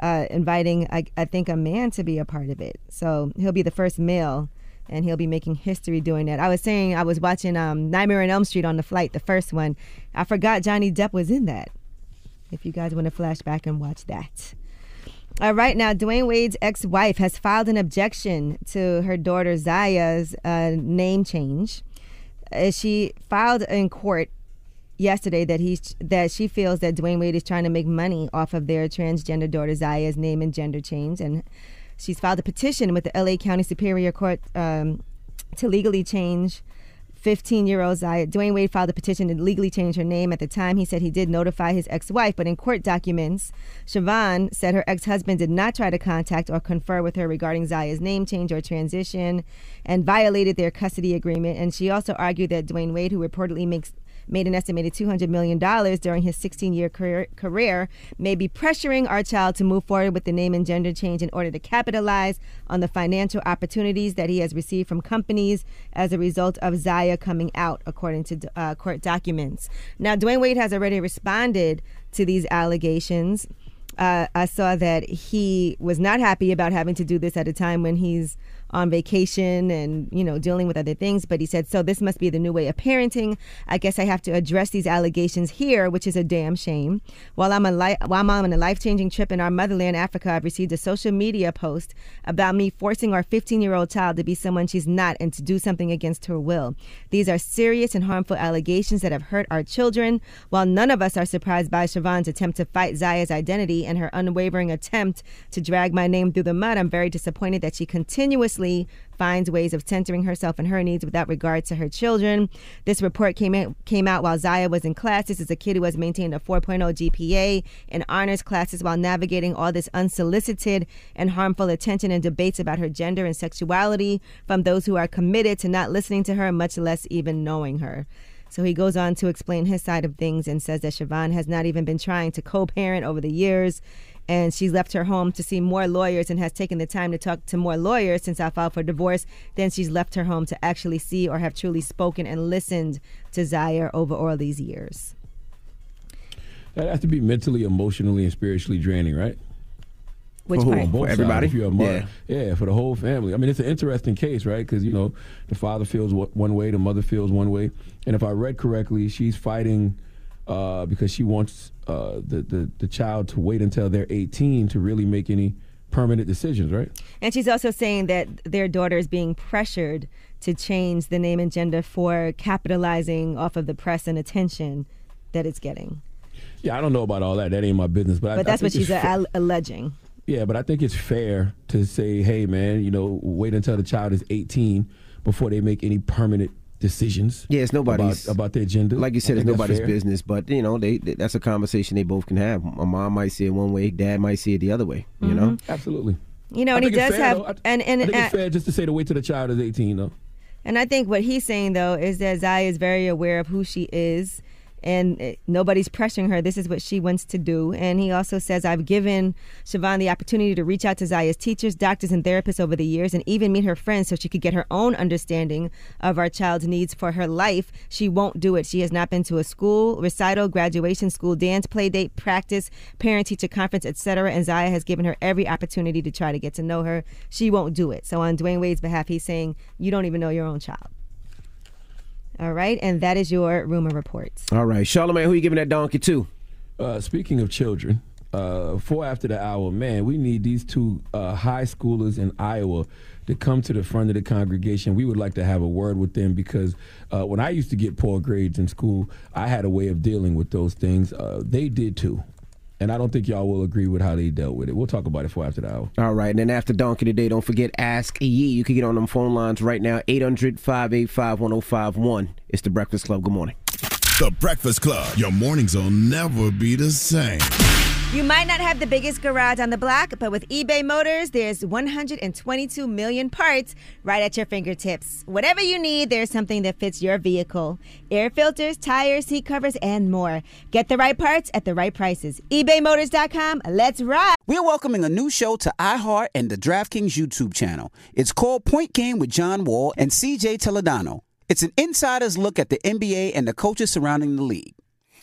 Speaker 2: uh, inviting, I, I think, a man to be a part of it. So he'll be the first male, and he'll be making history doing that. I was saying I was watching um, Nightmare on Elm Street on the flight, the first one. I forgot Johnny Depp was in that. If you guys want to flash back and watch that. All right, now Dwyane Wade's ex-wife has filed an objection to her daughter Zaya's uh, name change. Uh, she filed in court yesterday that he's that she feels that Dwyane Wade is trying to make money off of their transgender daughter Zaya's name and gender change, and she's filed a petition with the L.A. County Superior Court um, to legally change 15 year old Zaya. Dwyane Wade filed a petition to legally change her name. At the time, he said he did notify his ex wife, but in court documents, Siohvaughn said her ex husband did not try to contact or confer with her regarding Zaya's name change or transition and violated their custody agreement. And she also argued that Dwyane Wade, who reportedly makes made an estimated $200 million during his 16 year career, may be pressuring our child to move forward with the name and gender change in order to capitalize on the financial opportunities that he has received from companies as a result of Zaya coming out, according to uh, court documents. Now, Dwyane Wade has already responded to these allegations. Uh, I saw that he was not happy about having to do this at a time when he's on vacation and you know dealing with other things but he said so this must be the new way of parenting. I guess i have to address these allegations here which is a damn shame. While i'm a li- while i'm on a life-changing trip in our motherland africa i've received a social media post about me forcing our 15 year old child to be someone she's not and to do something against her will. These are serious and harmful allegations that have hurt our children. While none of us are surprised by Siohvaughn's attempt to fight zaya's identity and her unwavering attempt to drag my name through the mud i'm very disappointed that she continuously finds ways of centering herself and her needs without regard to her children. This report came in, came out while Zaya was in class. This is a kid who has maintained a 4.0 GPA in honors classes while navigating all this unsolicited and harmful attention and debates about her gender and sexuality from those who are committed to not listening to her, much less even knowing her. So he goes on to explain his side of things and says that Siohvaughn has not even been trying to co parent over the years. And she's left her home to see more lawyers and has taken the time to talk to more lawyers since I filed for divorce. Then she's left her home to actually see or have truly spoken and listened to Zaire over all these years.
Speaker 3: That has to be mentally, emotionally, and spiritually draining, right?
Speaker 2: Which
Speaker 3: for, who?
Speaker 2: part?
Speaker 3: On both
Speaker 1: For everybody?
Speaker 3: sides, if you're a mother. Yeah. for the whole family. I mean, it's an interesting case, right? Because, you know, the father feels wh- one way, the mother feels one way. And if I read correctly, she's fighting uh, because she wants uh, the, the, the child to wait until they're 18 to really make any permanent decisions, right?
Speaker 2: And she's also saying that their daughter is being pressured to change the name and gender for capitalizing off of the press and attention that it's getting.
Speaker 3: Yeah, I don't know about all that. That ain't my business. But,
Speaker 2: But
Speaker 3: I,
Speaker 2: that's what she's
Speaker 3: it's fa-
Speaker 2: al- alleging.
Speaker 3: Yeah, but I think it's fair to say, hey, man, you know, wait until the child is 18 before they make any permanent decisions.
Speaker 1: Yeah, it's nobody's
Speaker 3: about, about their gender.
Speaker 1: Like you said, it's nobody's business. But you know, they, they- that's a conversation they both can have. A mom might see it one way, dad might see it the other way. You know,
Speaker 3: Absolutely.
Speaker 2: You know,
Speaker 3: I
Speaker 2: and he
Speaker 3: it's
Speaker 2: does
Speaker 3: fair,
Speaker 2: have
Speaker 3: though. I-
Speaker 2: and and
Speaker 3: I think
Speaker 2: uh,
Speaker 3: it's fair just to say to wait till the child is 18, though.
Speaker 2: And I think what he's saying though is that Zaya is very aware of who she is, and uh, nobody's pressuring her. This is what she wants to do. And he also says, "I've given Siohvaughn the opportunity to reach out to Zaya's teachers, doctors, and therapists over the years, and even meet her friends, so she could get her own understanding of our child's needs for her life. She won't do it. She has not been to a school recital, graduation, school dance, play date, practice, parent-teacher conference, etc. And Zaya has given her every opportunity to try to get to know her. She won't do it. So on Dwyane Wade's behalf, he's saying, "You don't even know your own child." All right, and that is your rumor reports.
Speaker 1: all right, Charlamagne, who you giving that donkey to?
Speaker 3: Uh, speaking of children, uh, four after the hour, man, we need these two uh, high schoolers in Iowa to come to the front of the congregation. We would like to have a word with them because uh, when I used to get poor grades in school, I had a way of dealing with those things. Uh, they did too. And I don't think y'all will agree with how they dealt with it. We'll talk about it for after the hour.
Speaker 1: All right, and then after Donkey today, don't forget Ask Yee. You can get on them phone lines right now, 800 585 1051. It's the Breakfast Club. Good morning.
Speaker 10: The Breakfast Club. Your mornings will never be the same.
Speaker 2: You might not have the biggest garage on the block, but with eBay Motors, there's 122 million parts right at your fingertips. Whatever you need, there's something that fits your vehicle air filters, tires, seat covers, and more. Get the right parts at the right prices. ebaymotors.com. Let's ride.
Speaker 4: We're welcoming a new show to iHeart and the DraftKings YouTube channel. It's called Point Game with John Wall and CJ Toledano. It's an insider's look at the NBA and the coaches surrounding the league.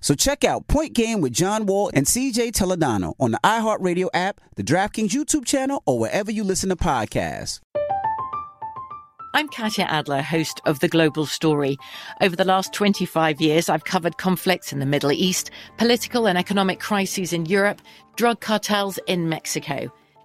Speaker 4: So check out Point Game with John Wall and CJ Toledano on the iHeartRadio app, the DraftKings YouTube channel, or wherever you listen to podcasts.
Speaker 24: I'm Katya Adler, host of The Global Story. Over the last 25 years, I've covered conflicts in the Middle East, political and economic crises in Europe, drug cartels in Mexico.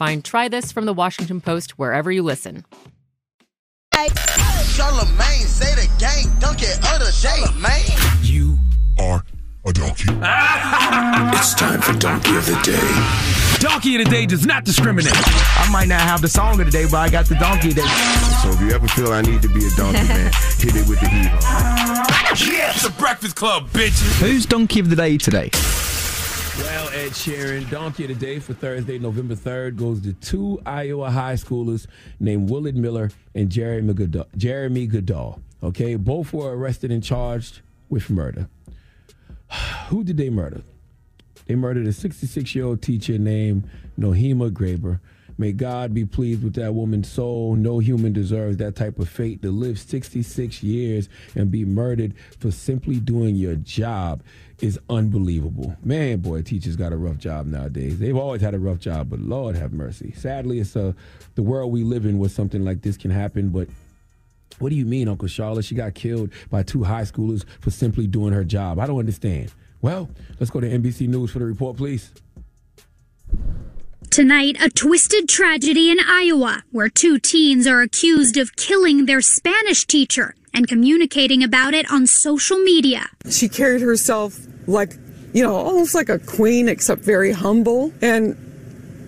Speaker 26: Find Try This from the Washington Post wherever you listen.
Speaker 27: Charlemagne say the gang dunk it other day, man.
Speaker 10: You are a donkey. [laughs] it's time for Donkey of the Day.
Speaker 3: Donkey of the Day does not discriminate. I might not have the song of the day, but I got the donkey of the day.
Speaker 16: So if you ever feel I need to be a donkey, man, [laughs] hit it with the heat.
Speaker 3: Yeah, it's a Breakfast Club, bitches.
Speaker 28: Who's Donkey of the Day today?
Speaker 3: Well, Ed Sheeran, Donkey of the Day for Thursday, November 3rd, goes to two Iowa high schoolers named Willard Miller and Jeremy Goodale. Jeremy Goodale. Okay, both were arrested and charged with murder. [sighs] Who did they murder? They murdered a 66 year old teacher named Nohema Graber. May God be pleased with that woman's soul. No human deserves that type of fate to live 66 years and be murdered for simply doing your job is unbelievable. Man, boy, teachers got a rough job nowadays. They've always had a rough job, but Lord have mercy. Sadly, it's uh, the world we live in where something like this can happen, but what do you mean, Uncle Charlotte? She got killed by two high schoolers for simply doing her job. I don't understand. Well, let's go to NBC News for the report, please.
Speaker 29: Tonight, a twisted tragedy in Iowa where two teens are accused of killing their Spanish teacher and communicating about it on social media.
Speaker 30: She carried herself like, you know, almost like a queen, except very humble. And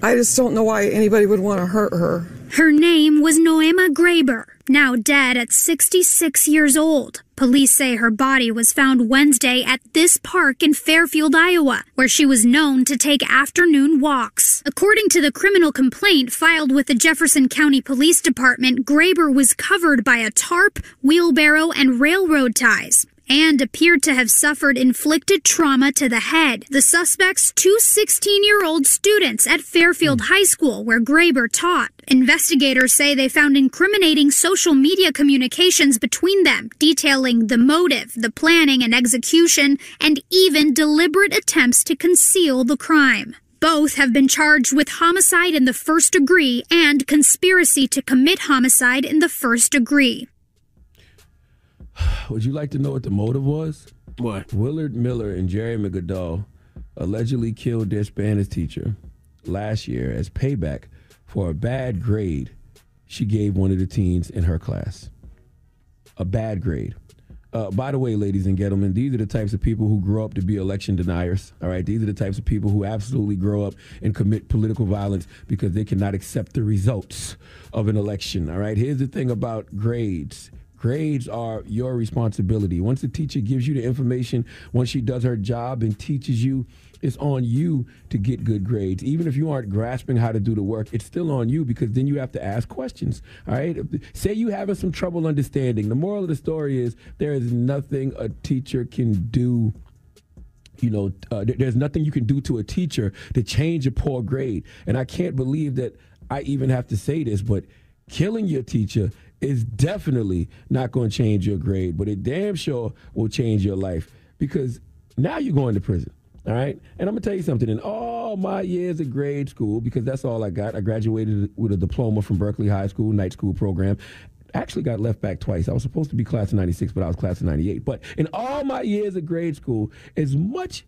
Speaker 30: I just don't know why anybody would want to hurt her.
Speaker 29: Her name was Nohema Graber, now dead at 66 years old. Police say her body was found Wednesday at this park in Fairfield, Iowa, where she was known to take afternoon walks. According to the criminal complaint filed with the Jefferson County Police Department, Graber was covered by a tarp, wheelbarrow, and railroad ties and appeared to have suffered inflicted trauma to the head. The suspects, two 16 year old students at Fairfield hmm. High School, where Graber taught. Investigators say they found incriminating social media communications between them, detailing the motive, the planning and execution, and even deliberate attempts to conceal the crime. Both have been charged with homicide in the first degree and conspiracy to commit homicide in the first degree.
Speaker 3: Would you like to know what the motive was?
Speaker 1: What?
Speaker 3: Willard Miller and Jeremy Goodale allegedly killed their Spanish teacher last year as payback for a bad grade she gave one of the teens in her class. A bad grade. Uh, by the way, ladies and gentlemen, these are the types of people who grow up to be election deniers. All right, these are the types of people who absolutely grow up and commit political violence because they cannot accept the results of an election. All right, here's the thing about grades grades are your responsibility. Once the teacher gives you the information, once she does her job and teaches you, it's on you to get good grades. Even if you aren't grasping how to do the work, it's still on you because then you have to ask questions. All right. Say you having some trouble understanding. The moral of the story is there is nothing a teacher can do you know, uh, there's nothing you can do to a teacher to change a poor grade. And I can't believe that I even have to say this, but killing your teacher is definitely not going to change your grade, but it damn sure will change your life because now you're going to prison. All right. And I'm going to tell you something. In all my years of grade school, because that's all I got, I graduated with a diploma from Berkeley High School, night school program. Actually, got left back twice. I was supposed to be class of 96, but I was class of 98. But in all my years of grade school, as much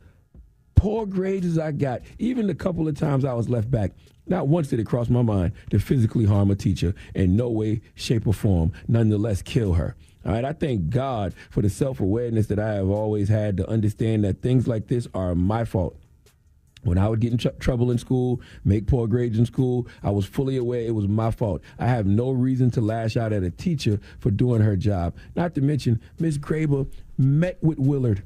Speaker 3: poor grades as I got, even the couple of times I was left back, not once did it cross my mind to physically harm a teacher in no way, shape, or form, nonetheless kill her. All right, I thank God for the self awareness that I have always had to understand that things like this are my fault. When I would get in tr- trouble in school, make poor grades in school, I was fully aware it was my fault. I have no reason to lash out at a teacher for doing her job. Not to mention, Miss Graber met with Willard.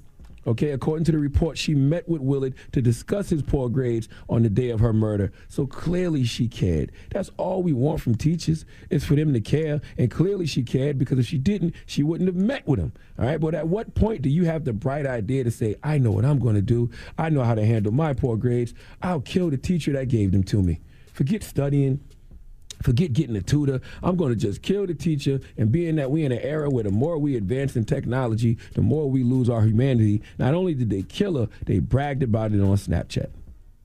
Speaker 3: Okay, according to the report, she met with Willard to discuss his poor grades on the day of her murder. So clearly she cared. That's all we want from teachers is for them to care. And clearly she cared because if she didn't, she wouldn't have met with him. All right, but at what point do you have the bright idea to say, I know what I'm going to do. I know how to handle my poor grades. I'll kill the teacher that gave them to me. Forget studying. Forget getting a tutor. I'm going to just kill the teacher. And being that we're in an era where the more we advance in technology, the more we lose our humanity. Not only did they kill her, they bragged about it on Snapchat.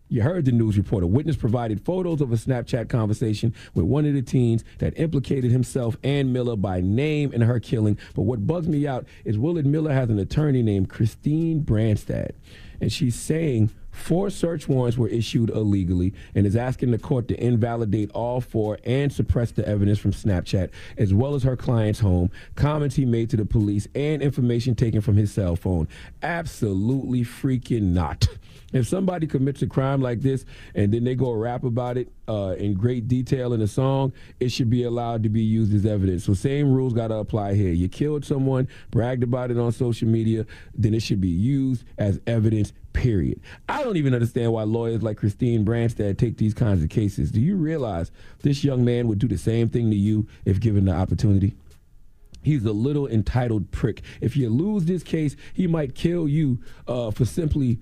Speaker 3: You heard the news report. A witness provided photos of a Snapchat conversation with one of the teens that implicated himself and Miller by name in her killing. But what bugs me out is Willard Miller has an attorney named Christine Branstad, and she's saying four search warrants were issued illegally and is asking the court to invalidate all four and suppress the evidence from Snapchat, as well as her client's home, comments he made to the police, and information taken from his cell phone. Absolutely freaking not. If somebody commits a crime like this and then they go rap about it uh, in great detail in a song, it should be allowed to be used as evidence. So same rules got to apply here. You killed someone, bragged about it on social media, then it should be used as evidence. Period. I don't even understand why lawyers like Christine Branstad take these kinds of cases. Do you realize this young man would do the same thing to you if given the opportunity? He's a little entitled prick. If you lose this case, he might kill you uh, for simply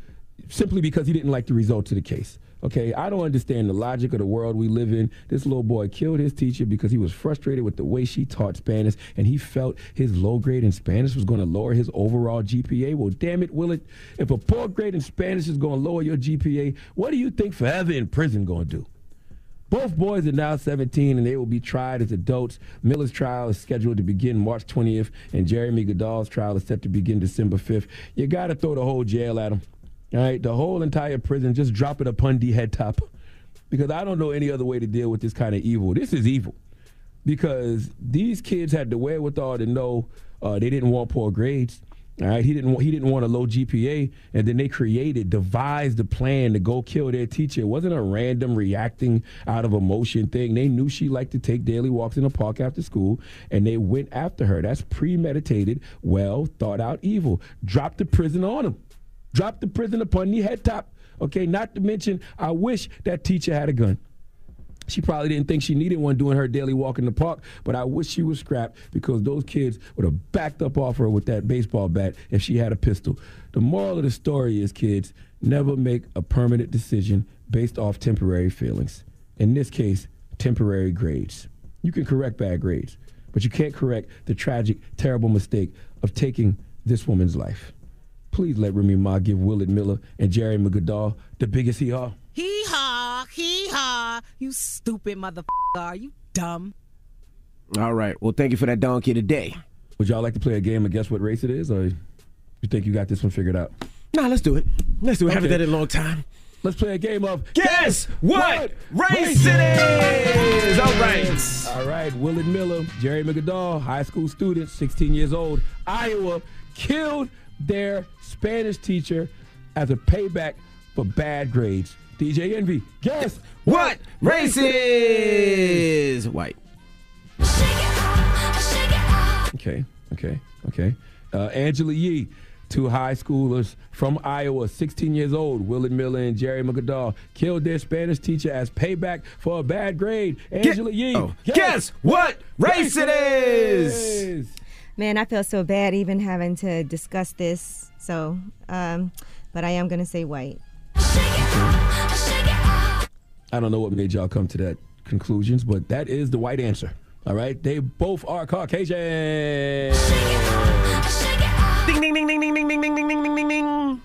Speaker 3: simply because he didn't like the results of the case. Okay, I don't understand the logic of the world we live in. This little boy killed his teacher because he was frustrated with the way she taught Spanish and he felt his low grade in Spanish was going to lower his overall GPA. Well, damn it, will it? if a poor grade in Spanish is going to lower your GPA, what do you think forever in prison going to do? Both boys are now 17 and they will be tried as adults. Miller's trial is scheduled to begin March 20th and Jeremy Goodale's trial is set to begin December 5th. You got to throw the whole jail at him. All right, the whole entire prison, just drop it upon the head top. Because I don't know any other way to deal with this kind of evil. This is evil. Because these kids had the wherewithal to know uh, they didn't want poor grades. All right, he didn't. He didn't want a low GPA, and then they created, devised a plan to go kill their teacher. It wasn't a random reacting out of emotion thing. They knew she liked to take daily walks in the park after school, and they went after her. That's premeditated, well thought out evil. Drop the prison on him. Drop the prison upon the head top. Okay, not to mention, I wish that teacher had a gun. She probably didn't think she needed one doing her daily walk in the park, but I wish she was scrapped because those kids would have backed up off her with that baseball bat if she had a pistol. The moral of the story is, kids, never make a permanent decision based off temporary feelings. In this case, temporary grades. You can correct bad grades, but you can't correct the tragic, terrible mistake of taking this woman's life. Please let Remy Ma give Willard Miller and Jeremy Goodale the biggest hee haw.
Speaker 31: Hee haw, hee haw. You stupid motherfucker. Are you dumb?
Speaker 1: All right. Well, thank you for that donkey today.
Speaker 3: Would y'all like to play a game of guess what race it is, or you think you got this one figured out?
Speaker 1: Nah, let's do it. Let's do it. Haven't done it in a long time.
Speaker 3: Let's play a game of
Speaker 1: Guess what race it is? All right.
Speaker 3: All right. Willard Miller, Jeremy Goodale, high school students, 16 years old, Iowa, killed their Spanish teacher as a payback for bad grades. DJ Envy, guess
Speaker 1: What race is white?
Speaker 3: Okay, okay, okay. Uh, Angela Yee, two high schoolers from Iowa, 16 years old, Willard Miller and Jeremy Goodale, killed their Spanish teacher as payback for a bad grade. Angela Yee,
Speaker 1: oh, guess what race it is?
Speaker 2: Man, I feel so bad even having to discuss this. So, um, but I am going to say white.
Speaker 3: I don't know what made y'all come to that conclusions, but that is the white answer. All right, they both are Caucasian.
Speaker 1: Ding ding ding ding ding ding ding ding ding ding ding ding.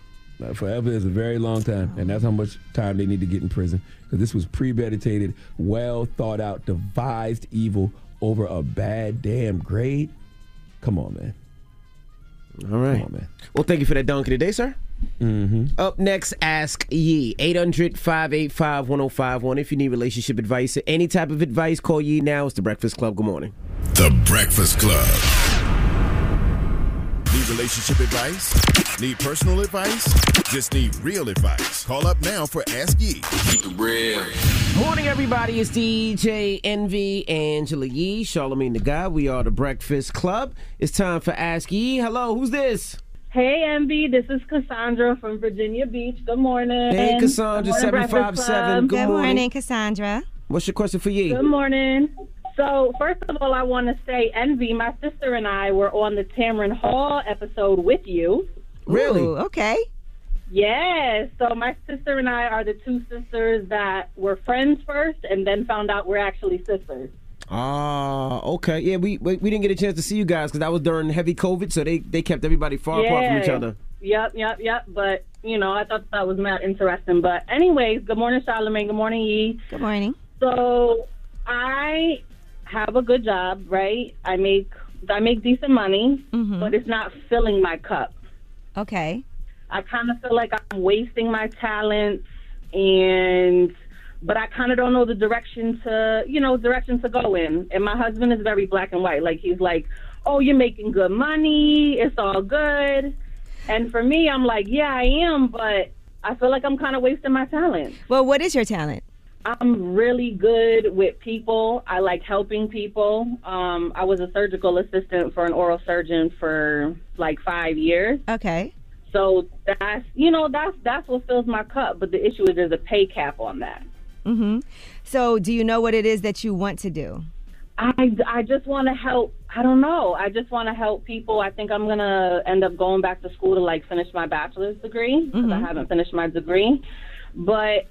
Speaker 3: Forever is a very long time, and that's how much time they need to get in prison. Because this was premeditated, well thought out, devised evil over a bad damn grade. Come on, man.
Speaker 1: All right.
Speaker 3: Come on, man.
Speaker 1: Well, thank you for that donkey today, sir.
Speaker 3: Mm-hmm.
Speaker 1: Up next, Ask Yee. 800 585 1051. If you need relationship advice or any type of advice, call Yee now. It's The Breakfast Club. Good morning.
Speaker 10: The Breakfast Club.
Speaker 32: The
Speaker 10: Need relationship advice? Need personal advice? Just need real advice. Call up now for Ask Yee. Keep it real.
Speaker 1: Morning, everybody. It's DJ Envy, Angela Yee, Charlamagne Tha God. We are the Breakfast Club. It's time for Ask Yee. Hello, who's this?
Speaker 32: Hey, Envy. This is Cassandra from Virginia Beach. Good morning.
Speaker 1: Hey, Cassandra,
Speaker 32: Good morning,
Speaker 1: 757.
Speaker 32: Club.
Speaker 1: Good morning.
Speaker 2: Cassandra.
Speaker 1: What's your question for Yee?
Speaker 32: Good morning. So, first of all, I want to say, Envy, my sister and I were on the Tamron Hall episode with you.
Speaker 1: Really?
Speaker 2: Ooh, okay.
Speaker 32: Yes. So, my sister and I are the two sisters that were friends first and then found out we're actually sisters.
Speaker 1: Ah, okay. Yeah, we, we we didn't get a chance to see you guys because that was during heavy COVID, so they, they kept everybody far apart from each other.
Speaker 32: Yep, yep, yep. But, you know, I thought that was not interesting. But, anyways, good morning, Charlamagne. Good morning, Yee.
Speaker 2: Good morning.
Speaker 32: So I have a good job, right? I make I make decent money, mm-hmm. but it's not filling my cup.
Speaker 2: Okay.
Speaker 32: I kind of feel like I'm wasting my talents, and but I kind of don't know the direction to you know direction to go in. And my husband is very black and white. Like he's like, "Oh, you're making good money. It's all good." And for me, I'm like, "Yeah, I am," but I feel like I'm kind of wasting my talent.
Speaker 2: Well, what is your talent?
Speaker 32: I'm really good with people. I like helping people. Um, I was a surgical assistant for an oral surgeon for like five years.
Speaker 2: Okay.
Speaker 32: So that's you know that's that's what fills my cup. But the issue is there's a pay cap on that.
Speaker 2: Mm-hmm. So, do you know what it is that you want to do?
Speaker 32: I, I just want to help. I don't know. I just want to help people. I think I'm gonna end up going back to school to like finish my bachelor's degree because I
Speaker 2: Mhm.
Speaker 32: haven't finished my degree. But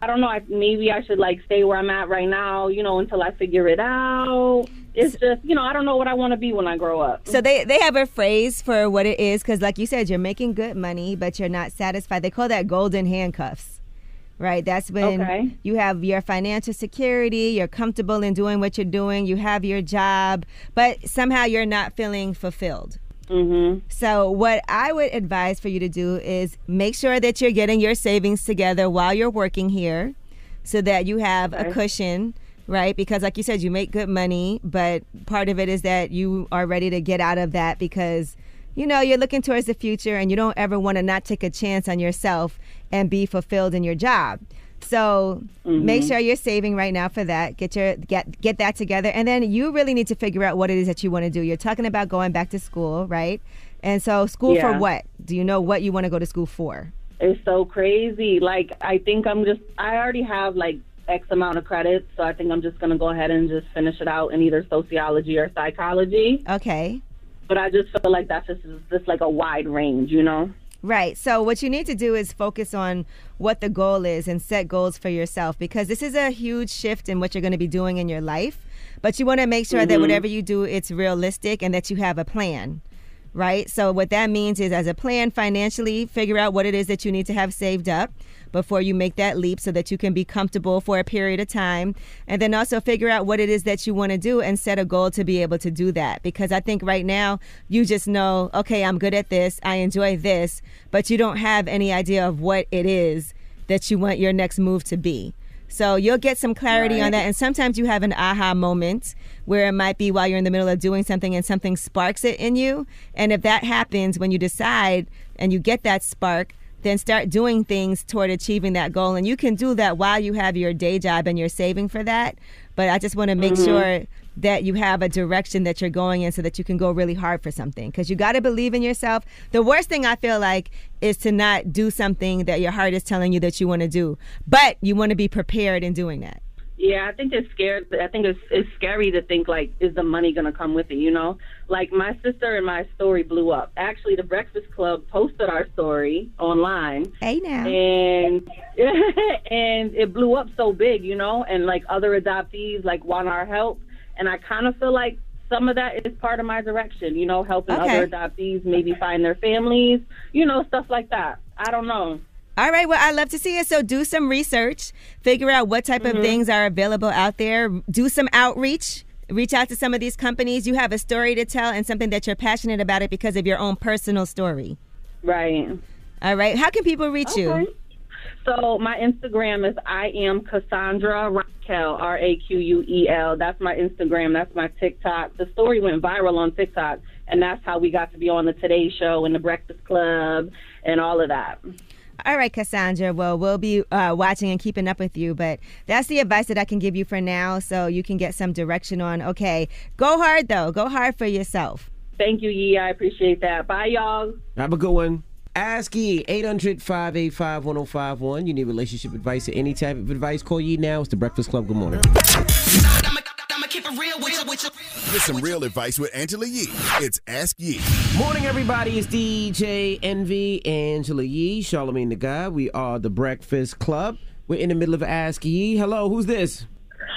Speaker 32: I don't know. I, maybe I should like stay where I'm at right now. You know, until I figure it out. It's just you know I don't know what I want to be when I grow up.
Speaker 2: So they they have a phrase for what it is because, like you said, you're making good money, but you're not satisfied. They call that golden handcuffs. Right, that's when
Speaker 32: Okay.
Speaker 2: you have your financial security, you're comfortable in doing what you're doing, you have your job, but somehow you're not feeling fulfilled.
Speaker 32: Mm-hmm.
Speaker 2: So, what I would advise for you to do is make sure that you're getting your savings together while you're working here so that you have a cushion, right? Because, like you said, you make good money, but part of it is that you are ready to get out of that because, you know, you're looking towards the future and you don't ever want to not take a chance on yourself and be fulfilled in your job. So make
Speaker 32: Mhm.
Speaker 2: sure you're saving right now for that. Get your get get that together, and then you really need to figure out what it is that you want to do. You're talking about going back to school, right? And so, school for what? Do you know what you want to go to school for?
Speaker 32: It's so crazy. Like I think I'm just I already have like X amount of credits, so I think I'm just gonna go ahead and just finish it out in either sociology or psychology.
Speaker 2: Okay.
Speaker 32: But I just feel like that's just just like a wide range, you know.
Speaker 2: Right. So what you need to do is focus on what the goal is and set goals for yourself because this is a huge shift in what you're going to be doing in your life. But you want to make sure that
Speaker 32: Mhm.
Speaker 2: whatever you do, it's realistic and that you have a plan. Right. So what that means is, as a plan financially, figure out what it is that you need to have saved up before you make that leap, so that you can be comfortable for a period of time, and then also figure out what it is that you want to do and set a goal to be able to do that. Because I think right now you just know, okay, I'm good at this, I enjoy this, but you don't have any idea of what it is that you want your next move to be. So you'll get some clarity on that. And sometimes you have an aha moment where it might be while you're in the middle of doing something and something sparks it in you. And if that happens when you decide and you get that spark, then start doing things toward achieving that goal. And you can do that while you have your day job and you're saving for that. But I just want to make
Speaker 32: Mhm.
Speaker 2: sure that you have a direction that you're going in so that you can go really hard for something because you got to believe in yourself. The worst thing I feel like is to not do something that your heart is telling you that you want to do, but you want to be prepared in doing that.
Speaker 32: Yeah, I think it's scared. I think it's it's scary to think like, is the money gonna come with it? You know, like my sister and my story blew up. Actually, the Breakfast Club posted our story online.
Speaker 2: Hey now.
Speaker 32: And [laughs] and it blew up so big, you know, and like other adoptees like want our help, and I kind of feel like some of that is part of my direction, you know, helping
Speaker 2: Okay.
Speaker 32: other adoptees maybe find their families, you know, stuff like that. I don't know.
Speaker 2: All right, well, I love to see it. So do some research, figure out what type
Speaker 32: Mhm.
Speaker 2: of things are available out there, do some outreach. Reach out to some of these companies. You have a story to tell and something that you're passionate about it because of your own personal story.
Speaker 32: Right.
Speaker 2: All right. How can people reach you?
Speaker 32: So my Instagram is I am Cassandra Raquel R A Q U E L. That's my Instagram. That's my TikTok. The story went viral on TikTok, and that's how we got to be on the Today Show and the Breakfast Club and all of that.
Speaker 2: All right, Cassandra. Well, we'll be uh, watching and keeping up with you, but that's the advice that I can give you for now so you can get some direction on, okay, go hard though. Go hard for yourself.
Speaker 32: Thank you, Yee. I appreciate that. Bye, y'all.
Speaker 1: Have a good one. Ask Yee, 800 585 1051. You need relationship advice or any type of advice, call Yee now. It's the Breakfast Club. Good morning.
Speaker 10: Get some real advice with Angela Yee. It's Ask Yee.
Speaker 1: Morning, everybody. It's DJ Envy, Angela Yee, Charlamagne Tha God. We are the Breakfast Club. We're in the middle of Ask Yee. Hello, who's this?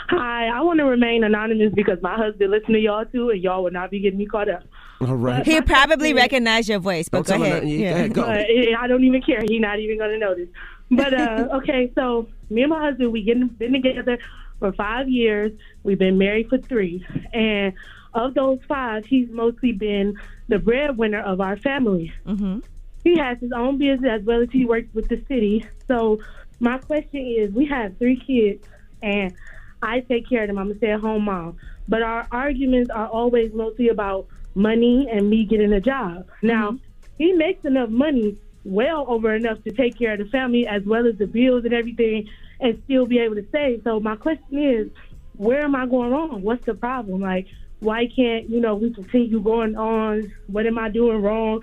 Speaker 33: Hi, I want to remain anonymous because my husband listens to y'all too, and y'all will not be getting me caught up.
Speaker 1: All right.
Speaker 2: He'll probably recognize your voice, but
Speaker 1: Don't
Speaker 2: go ahead.
Speaker 1: Yeah, go ahead, go.
Speaker 33: But I don't even care. He's not even going to notice. But uh, [laughs] okay, so me and my husband, we getting been together for five years. We've been married for three, and of those five, he's mostly been the breadwinner of our family.
Speaker 2: Mm-hmm.
Speaker 33: He has his own business as well as he works with the city. So my question is, we have three kids, and I take care of them. I'm a stay-at-home mom, but our arguments are always mostly about money and me getting a job. Now he makes enough money, well over enough to take care of the family as well as the bills and everything, and still be able to save. So my question is, where am I going wrong? What's the problem? Like, why can't you know we continue going on? What am I doing wrong?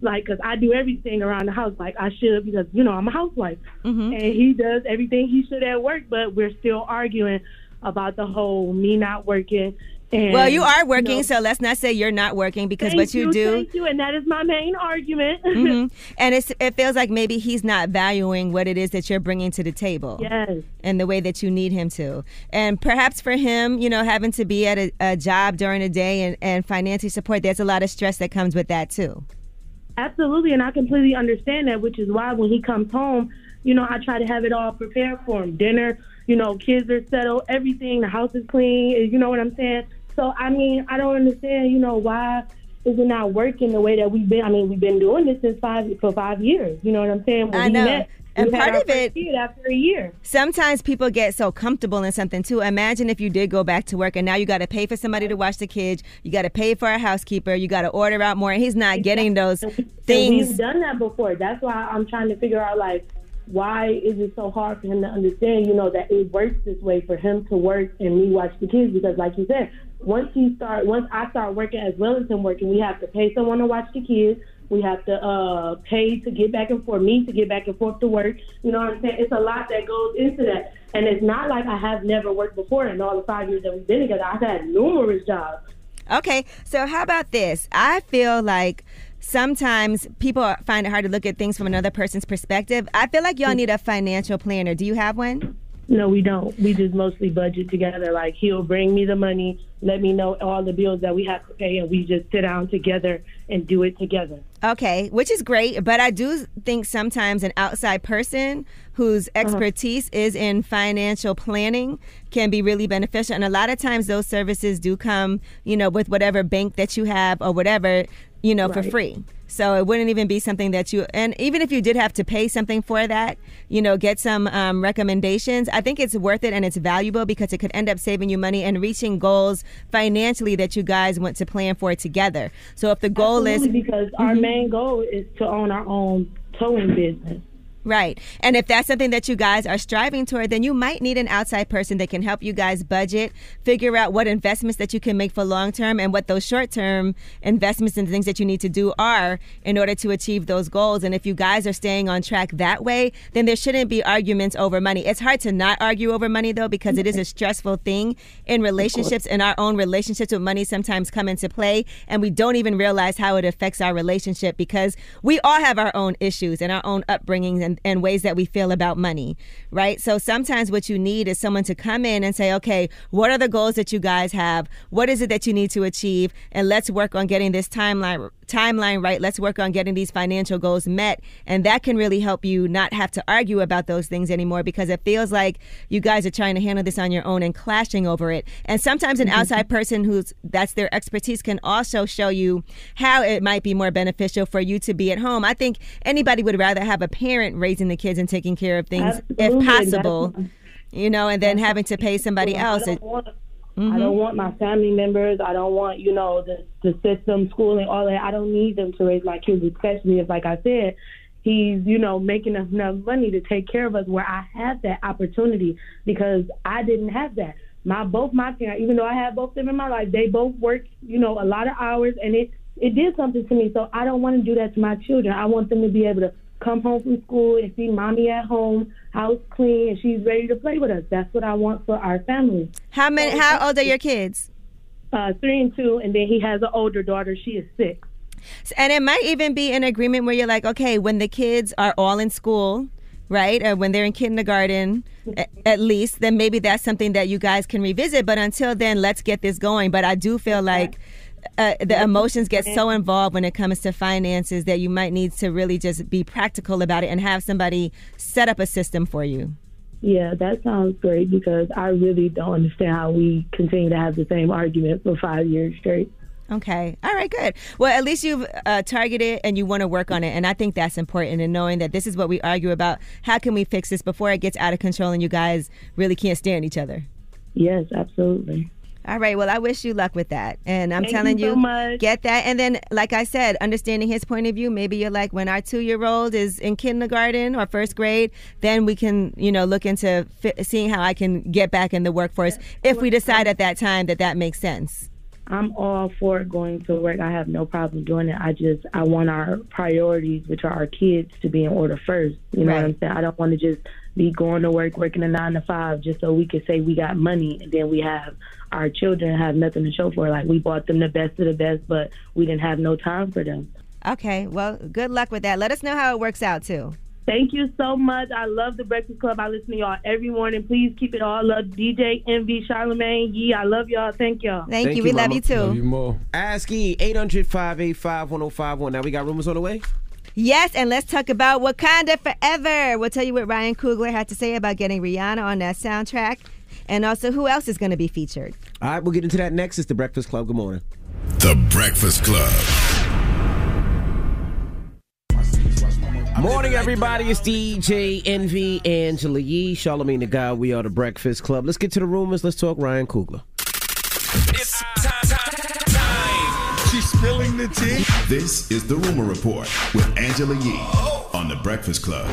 Speaker 33: Like, cause I do everything around the house like I should because you know I'm a housewife,
Speaker 2: Mm-hmm.
Speaker 33: and he does everything he should at work. But we're still arguing about the whole me not working. And,
Speaker 2: Well, you are working, so let's not say you're not working because
Speaker 33: thank
Speaker 2: what you, do.
Speaker 33: thank you, and that is my main argument. [laughs]
Speaker 2: hmm And it's, it feels like maybe he's not valuing what it is that you're bringing to the table.
Speaker 33: Yes.
Speaker 2: And the way that you need him to. And perhaps for him, you know, having to be at a, a job during the day and, and financially support, there's a lot of stress that comes with that too.
Speaker 33: Absolutely, and I completely understand that, which is why when he comes home, you know, I try to have it all prepared for him. Dinner, you know, kids are settled, everything, the house is clean, you know what I'm saying? So, I mean, I don't understand, you know, why is it not working the way that we've been? I mean, we've been doing this since five for five years, you know what I'm saying? When
Speaker 2: I know.
Speaker 33: met,
Speaker 2: And part of it-
Speaker 33: after a year.
Speaker 2: Sometimes people get so comfortable in something too. Imagine if you did go back to work and now you got to pay for somebody to watch the kids, you got to pay for a housekeeper, you got to order out more, and he's not getting those
Speaker 33: And
Speaker 2: things.
Speaker 33: we've done that before. That's why I'm trying to figure out like why is it so hard for him to understand, you know, that it works this way for him to work and me watch the kids because like you said, once he start once I start working as well as him working, we have to pay someone to watch the kids. We have to uh pay to get back and forth, me to get back and forth to work. You know what I'm saying? It's a lot that goes into that. And it's not like I have never worked before in all the five years that we've been together. I've had numerous jobs.
Speaker 2: Okay, so how about this? I feel like sometimes people find it hard to look at things from another person's perspective. I feel like y'all need a financial planner. Do you have one?
Speaker 33: No, we don't. We just mostly budget together. Like he'll bring me the money, let me know all the bills that we have to pay, and we just sit down together and do it together.
Speaker 2: Okay, which is great, but I do think sometimes an outside person whose uh-huh. expertise is in financial planning can be really beneficial. And a lot of times those services do come, you know, with whatever bank that you have or whatever, you know, for free. So it wouldn't even be something that you, and even if you did have to pay something for that, you know, get some um, recommendations, I think it's worth it and it's valuable because it could end up saving you money and reaching goals financially that you guys want to plan for together. So if the goal is,
Speaker 33: because our
Speaker 2: Mhm.
Speaker 33: main goal is to own our own towing business.
Speaker 2: Right. And if that's something that you guys are striving toward, then you might need an outside person that can help you guys budget, figure out what investments that you can make for long term and what those short term investments and things that you need to do are in order to achieve those goals. And if you guys are staying on track that way, then there shouldn't be arguments over money. It's hard to not argue over money though, because it is a stressful thing in relationships and our own relationships with money sometimes come into play and we don't even realize how it affects our relationship because we all have our own issues and our own upbringings and, and ways that we feel about money, right? So sometimes what you need is someone to come in and say, okay, what are the goals that you guys have? What is it that you need to achieve? And let's work on getting this timeline timeline right. Let's work on getting these financial goals met. And that can really help you not have to argue about those things anymore because it feels like you guys are trying to handle this on your own and clashing over it. And sometimes an outside person who's that's their expertise can also show you how it might be more beneficial for you to be at home. I think anybody would rather have a parent raising the kids and taking care of things
Speaker 33: Absolutely,
Speaker 2: if possible. You know, and then having to pay somebody else. It,
Speaker 33: want I don't mm-hmm. want my family members. I don't want, you know, the, the system, schooling, all that. I don't need them to raise my kids, especially if, like I said, he's, you know, making enough money to take care of us where I have that opportunity because I didn't have that. My both my parents, even though I had both of them in my life, they both worked, you know, a lot of hours and it it did something to me. So I don't want to do that to my children. I want them to be able to come home from school and see mommy at home, house clean, and she's ready to play with us. That's what I want for our family.
Speaker 2: How many? How old are your kids?
Speaker 33: Uh, three and two, and then he has an older daughter. She is six.
Speaker 2: And it might even be an agreement where you're like, okay, when the kids are all in school, right, or when they're in kindergarten, at least, then maybe that's something that you guys can revisit. But until then, let's get this going. But I do feel like. Uh, the emotions get so involved when it comes to finances that you might need to really just be practical about it and have somebody set up a system for you.
Speaker 33: Yeah, that sounds great because I really don't understand how we continue to have the same argument for five years straight.
Speaker 2: Okay. All right, good. Well, at least you've uh, targeted and you want to work on it. And I think that's important in knowing that this is what we argue about. How can we fix this before it gets out of control and you guys really can't stand each other?
Speaker 33: Yes, absolutely.
Speaker 2: All right. Well, I wish you luck with that. And I'm
Speaker 33: Thank
Speaker 2: telling
Speaker 33: you so much.
Speaker 2: get that. And then, like I said, understanding his point of view, maybe you're like, when our two year old is in kindergarten or first grade, then we can, you know, look into fi- seeing how I can get back in the workforce if we decide at that time that that makes sense.
Speaker 33: I'm all for going to work. I have no problem doing it. I just I want our priorities, which are our kids, to be in order first. You know what I'm saying? I don't want to just be going to work, working a nine to five, just so we can say we got money, and then we have our children have nothing to show for. Like we bought them the best of the best, but we didn't have no time for them.
Speaker 2: Okay. Well, good luck with that. Let us know how it works out, too.
Speaker 33: Thank you so much. I love the Breakfast Club. I listen to y'all every morning. Please keep it all up. DJ Envy, Charlamagne, Yee. I love y'all. Thank y'all.
Speaker 2: Thank, you. We love you, too.
Speaker 1: Love you more. Ask Yee 800 585 1051. Now we got rumors on the way?
Speaker 2: Yes, and let's talk about Wakanda Forever. We'll tell you what Ryan Coogler had to say about getting Rihanna on that soundtrack, and also who else is going to be featured.
Speaker 1: All right, we'll get into that next. It's the Breakfast Club. Good morning.
Speaker 10: The Breakfast Club.
Speaker 1: Morning, everybody. It's DJ Envy, Angela Yee, Charlamagne Tha God. We are the Breakfast Club. Let's get to the rumors. Let's talk Ryan Coogler.
Speaker 10: She's spilling the tea. This is the Rumor Report with Angela Yee on the Breakfast Club.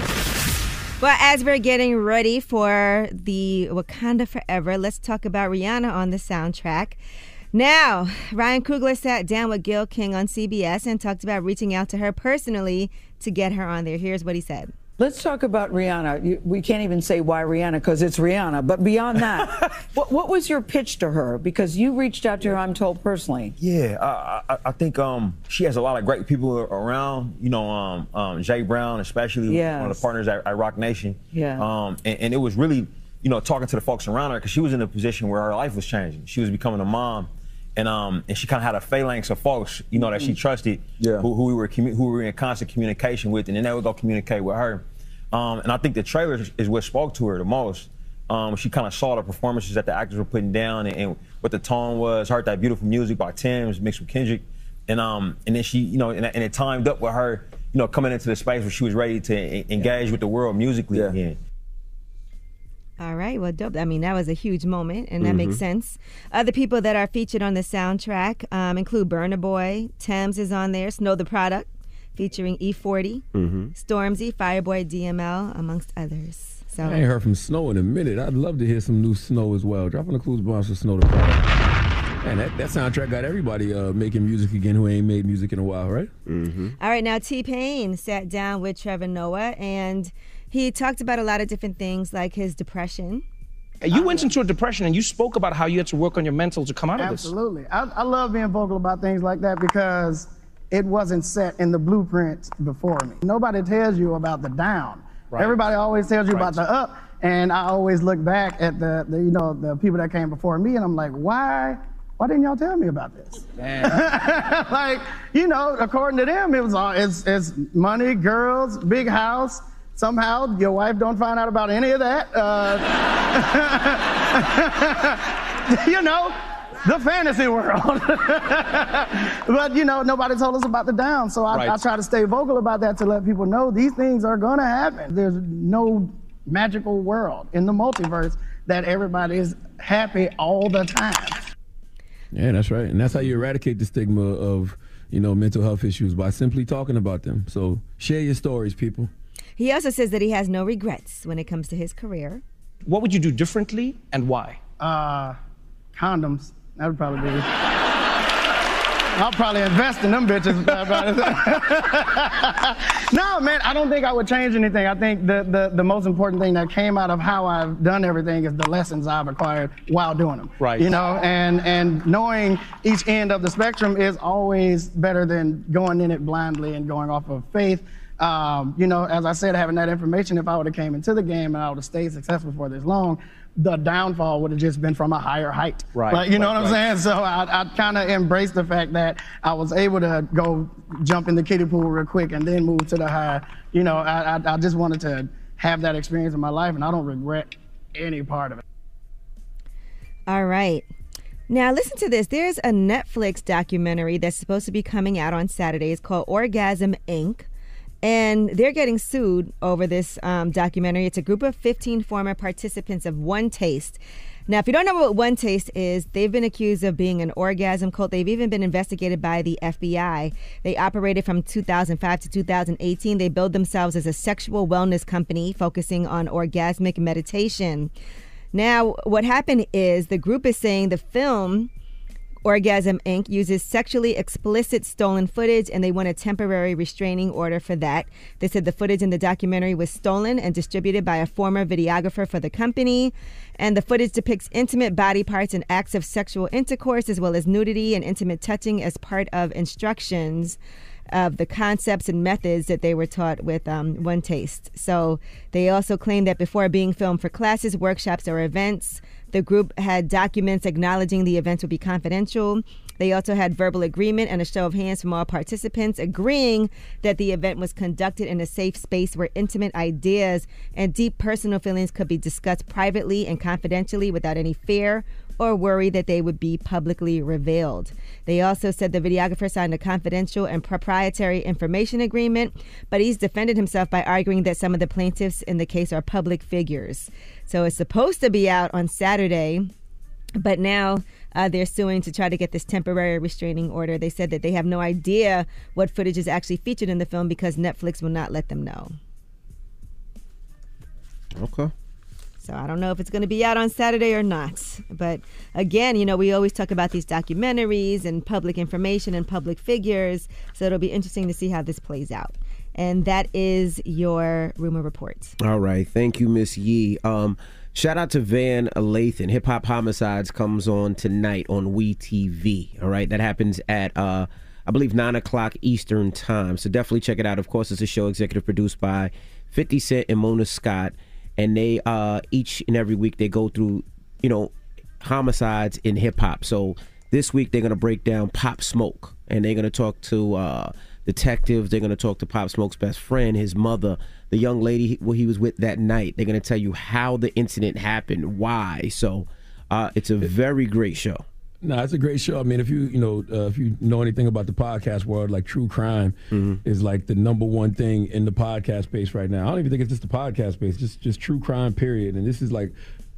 Speaker 2: Well, as we're getting ready for the Wakanda Forever, let's talk about Rihanna on the soundtrack. Now, Ryan Coogler sat down with Gayle King on CBS and talked about reaching out to her personally to get her on there. Here's what he said.
Speaker 34: Let's talk about Rihanna. You, we can't even say why Rihanna because it's Rihanna. But beyond [laughs] that, what, what was your pitch to her? Because you reached out to her, I'm told personally.
Speaker 35: Yeah, I, I, I think um, she has a lot of great people around. You know, um, um, Jay Brown, especially one of the partners at, at Roc Nation.
Speaker 34: Yeah.
Speaker 35: Um, and, and it was really, you know, talking to the folks around her because she was in a position where her life was changing. She was becoming a mom, and um, and she kind of had a phalanx of folks, you know, that she trusted, who, who we were commu- who we were in constant communication with, and then they would go communicate with her. Um, and I think the trailer is, is what spoke to her the most. Um, she kind of saw the performances that the actors were putting down and, and what the tone was. Heard that beautiful music by Tems mixed with Kendrick, and um, and then she, you know, and, and it timed up with her, you know, coming into the space where she was ready to engage with the world musically again.
Speaker 2: All right, well, dope. I mean, that was a huge moment, and that makes
Speaker 35: Mhm.
Speaker 2: sense. Other people that are featured on the soundtrack um, include Burna Boy, Tems is on there, Snow the Product, featuring E40,
Speaker 3: Mm-hmm.
Speaker 2: Stormzy, Fireboy DML, amongst others. So
Speaker 3: I ain't heard from Snow in a minute. I'd love to hear some new Snow as well. Dropping the clues bombs for Snow the product. Man, that, that soundtrack got everybody uh, making music again who ain't made music in a while, right? Mm-hmm.
Speaker 2: All right, now T Pain sat down with Trevor Noah and he talked about a lot of different things like his depression.
Speaker 36: You went into a depression and you spoke about how you had to work on your mental to come out of this.
Speaker 37: Absolutely. I, I love being vocal about things like that because it wasn't set in the blueprint before me. Nobody tells you about the down.
Speaker 36: Right.
Speaker 37: Everybody always tells you
Speaker 36: Right.
Speaker 37: about the up. And I always look back at the, the, you know, the people that came before me and I'm like, why, why didn't y'all tell me about this? [laughs] like, you know, according to them, it was all, it's, it's money, girls, big house. Somehow your wife don't find out about any of that. Uh, [laughs] you know, the fantasy world. [laughs] but you know, nobody told us about the down, so I,
Speaker 36: Right.
Speaker 37: I try to stay vocal about that to let people know these things are gonna happen. There's no magical world in the multiverse that everybody is happy all the time.
Speaker 3: Yeah, that's right. And that's how you eradicate the stigma of, you know, mental health issues by simply talking about them. So share your stories, people.
Speaker 2: He also says that he has no regrets when it comes to his career.
Speaker 36: What would you do differently and why?
Speaker 37: Uh, condoms. That would probably be. I'll probably invest in them bitches. [laughs] no, [laughs] man, I don't think I would change anything. I think the, the, the most important thing that came out of how I've done everything is the lessons I've acquired while doing them.
Speaker 36: Right.
Speaker 37: You know, and, and knowing each end of the spectrum is always better than going in it blindly and going off of faith. Um, you know, as I said, having that information, if I would have came into the game and I would have stayed successful for this long, the downfall would have just been from a higher height.
Speaker 36: Right,
Speaker 37: Like, you know
Speaker 36: right,
Speaker 37: what I'm
Speaker 36: right.
Speaker 37: saying? So I, I kind of embraced the fact that I was able to go jump in the kiddie pool real quick and then move to the high. You know, I, I, I just wanted to have that experience in my life, and I don't regret any part of it.
Speaker 2: All right. Now, listen to this. There's a Netflix documentary that's supposed to be coming out on Saturday. It's called Orgasm Inc. And they're getting sued over this um, documentary. It's a group of 15 former participants of One Taste. Now, if you don't know what One Taste is, they've been accused of being an orgasm cult. They've even been investigated by the FBI. They operated from 2005 to 2018. They billed themselves as a sexual wellness company focusing on orgasmic meditation. Now, what happened is the group is saying the film Orgasm Inc. uses sexually explicit stolen footage and they want a temporary restraining order for that. They said the footage in the documentary was stolen and distributed by a former videographer for the company. And the footage depicts intimate body parts and acts of sexual intercourse, as well as nudity and intimate touching as part of instructions of the concepts and methods that they were taught with um, One Taste. So they also claim that before being filmed for classes, workshops, or events, the group had documents acknowledging the events would be confidential. They also had verbal agreement and a show of hands from all participants agreeing that the event was conducted in a safe space where intimate ideas and deep personal feelings could be discussed privately and confidentially without any fear or worry that they would be publicly revealed. They also said the videographer signed a confidential and proprietary information agreement, but he's defended himself by arguing that some of the plaintiffs in the case are public figures. So it's supposed to be out on Saturday, but now uh, they're suing to try to get this temporary restraining order. They said that they have no idea what footage is actually featured in the film because Netflix will not let them know.
Speaker 1: Okay.
Speaker 2: So I don't know if it's going to be out on Saturday or not. But again, you know, we always talk about these documentaries and public information and public figures. So it'll be interesting to see how this plays out. And that is your rumor report.
Speaker 1: All right. Thank you, Miss Yee. Um, shout out to Van Lathan. Hip Hop Homicides comes on tonight on We TV. All right. That happens at, uh, I believe, 9 o'clock Eastern Time. So definitely check it out. Of course, it's a show executive produced by 50 Cent and Mona Scott. And they, uh, each and every week, they go through, you know, homicides in hip hop. So this week, they're to break down Pop Smoke. And they're to talk to, uh, detectives. They're going to talk to Pop Smoke's best friend, his mother, the young lady who he was with that night. They're going to tell you how the incident happened, why. So uh, it's a very great show.
Speaker 3: No, it's a great show. I mean, if you you know uh, if you know anything about the podcast world, like true crime is like the number one thing in the podcast space right now. I don't even think it's just the podcast space, just just true crime. Period. And this is like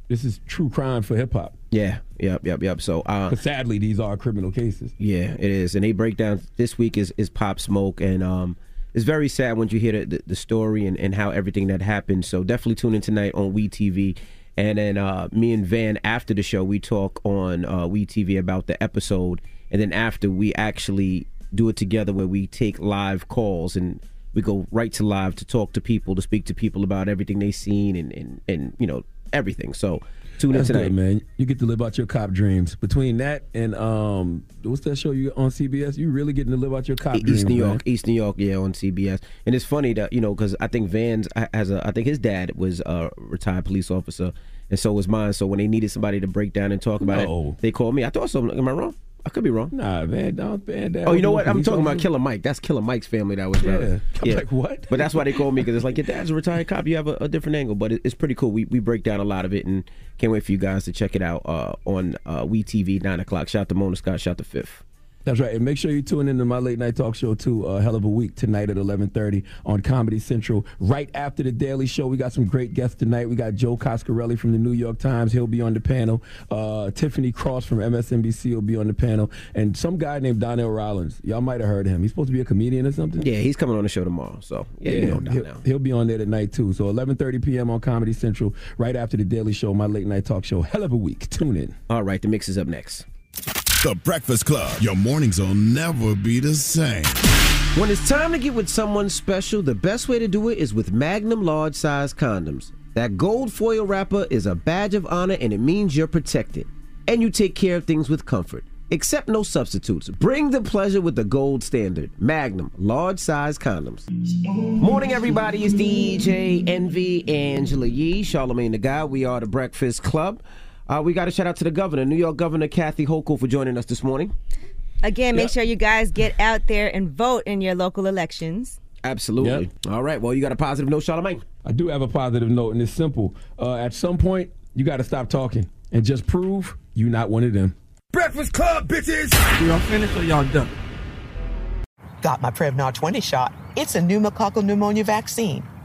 Speaker 3: this is true crime for hip hop.
Speaker 1: Yeah, yep, yep, yep. So uh,
Speaker 3: But sadly, these are criminal cases.
Speaker 1: Yeah, it is, and they break down. This week is is Pop Smoke, and um, it's very sad when you hear the, the, the story and, and how everything that happened. So definitely tune in tonight on We TV, and then uh, me and Van after the show we talk on uh, We TV about the episode, and then after we actually do it together where we take live calls and we go right to live to talk to people to speak to people about everything they've seen and and, and you know everything. So tune
Speaker 3: That's
Speaker 1: in tonight.
Speaker 3: good, man. You get to live out your cop dreams. Between that and um, what's that show you on CBS? You really getting to live out your cop dreams.
Speaker 1: East New
Speaker 3: man.
Speaker 1: York, East New York, yeah, on CBS. And it's funny that you know because I think Vans has a, I think his dad was a retired police officer, and so was mine. So when they needed somebody to break down and talk about
Speaker 3: No.
Speaker 1: it, they called me. I thought so. Am I wrong? I could be wrong.
Speaker 3: Nah, Van, don't Van. Dad
Speaker 1: Oh, you know what? I'm talking about. Killer Mike. That's Killer Mike's family. That was
Speaker 3: Yeah. I'm like, what?
Speaker 1: But that's why they called me because it's like your dad's a retired cop. You have a, a different angle, but it, it's pretty cool. We we break down a lot of it, and can't wait for you guys to check it out uh, on uh, We TV nine o'clock. Shout out to Mona Scott. Shout out to Fifth.
Speaker 3: That's right. And make sure you tune into my late night talk show too. Uh, hell of a week tonight at 11:30 on Comedy Central. Right after the Daily Show, we got some great guests tonight. We got Joe Coscarelli from the New York Times. He'll be on the panel. Uh, Tiffany Cross from MSNBC will be on the panel, and some guy named Donnell Rawlings. Y'all might have heard of him. He's supposed to be a comedian or something.
Speaker 1: Yeah, he's coming on the show tomorrow. So yeah, you know
Speaker 3: he'll, he'll be on there tonight too. So 11:30 p.m. on Comedy Central. Right after the Daily Show, my late night talk show. Hell of a week. Tune in.
Speaker 1: All right, the mix is up next.
Speaker 10: The Breakfast Club. Your mornings will never be the same.
Speaker 1: When it's time to get with someone special, the best way to do it is with Magnum large size condoms. That gold foil wrapper is a badge of honor and it means you're protected. And you take care of things with comfort. Accept no substitutes. Bring the pleasure with the gold standard. Magnum, large size condoms. Morning, everybody. It's DJ Envy, Angela Yee, Charlamagne Tha God. We are the Breakfast Club. Uh, we got to shout out to the governor, New York Governor Kathy Hochul, for joining us this morning.
Speaker 2: Again, make sure you guys get out there and vote in your local elections.
Speaker 1: Absolutely. All right. Well, you got a positive note, Charlamagne.
Speaker 3: I do have a positive note, and it's simple. Uh, at some point, you got to stop talking and just prove you're not one of them.
Speaker 27: Breakfast Club, bitches!
Speaker 38: Y'all finished or y'all done?
Speaker 39: Got my Prevnar 20 shot. It's a pneumococcal pneumonia vaccine.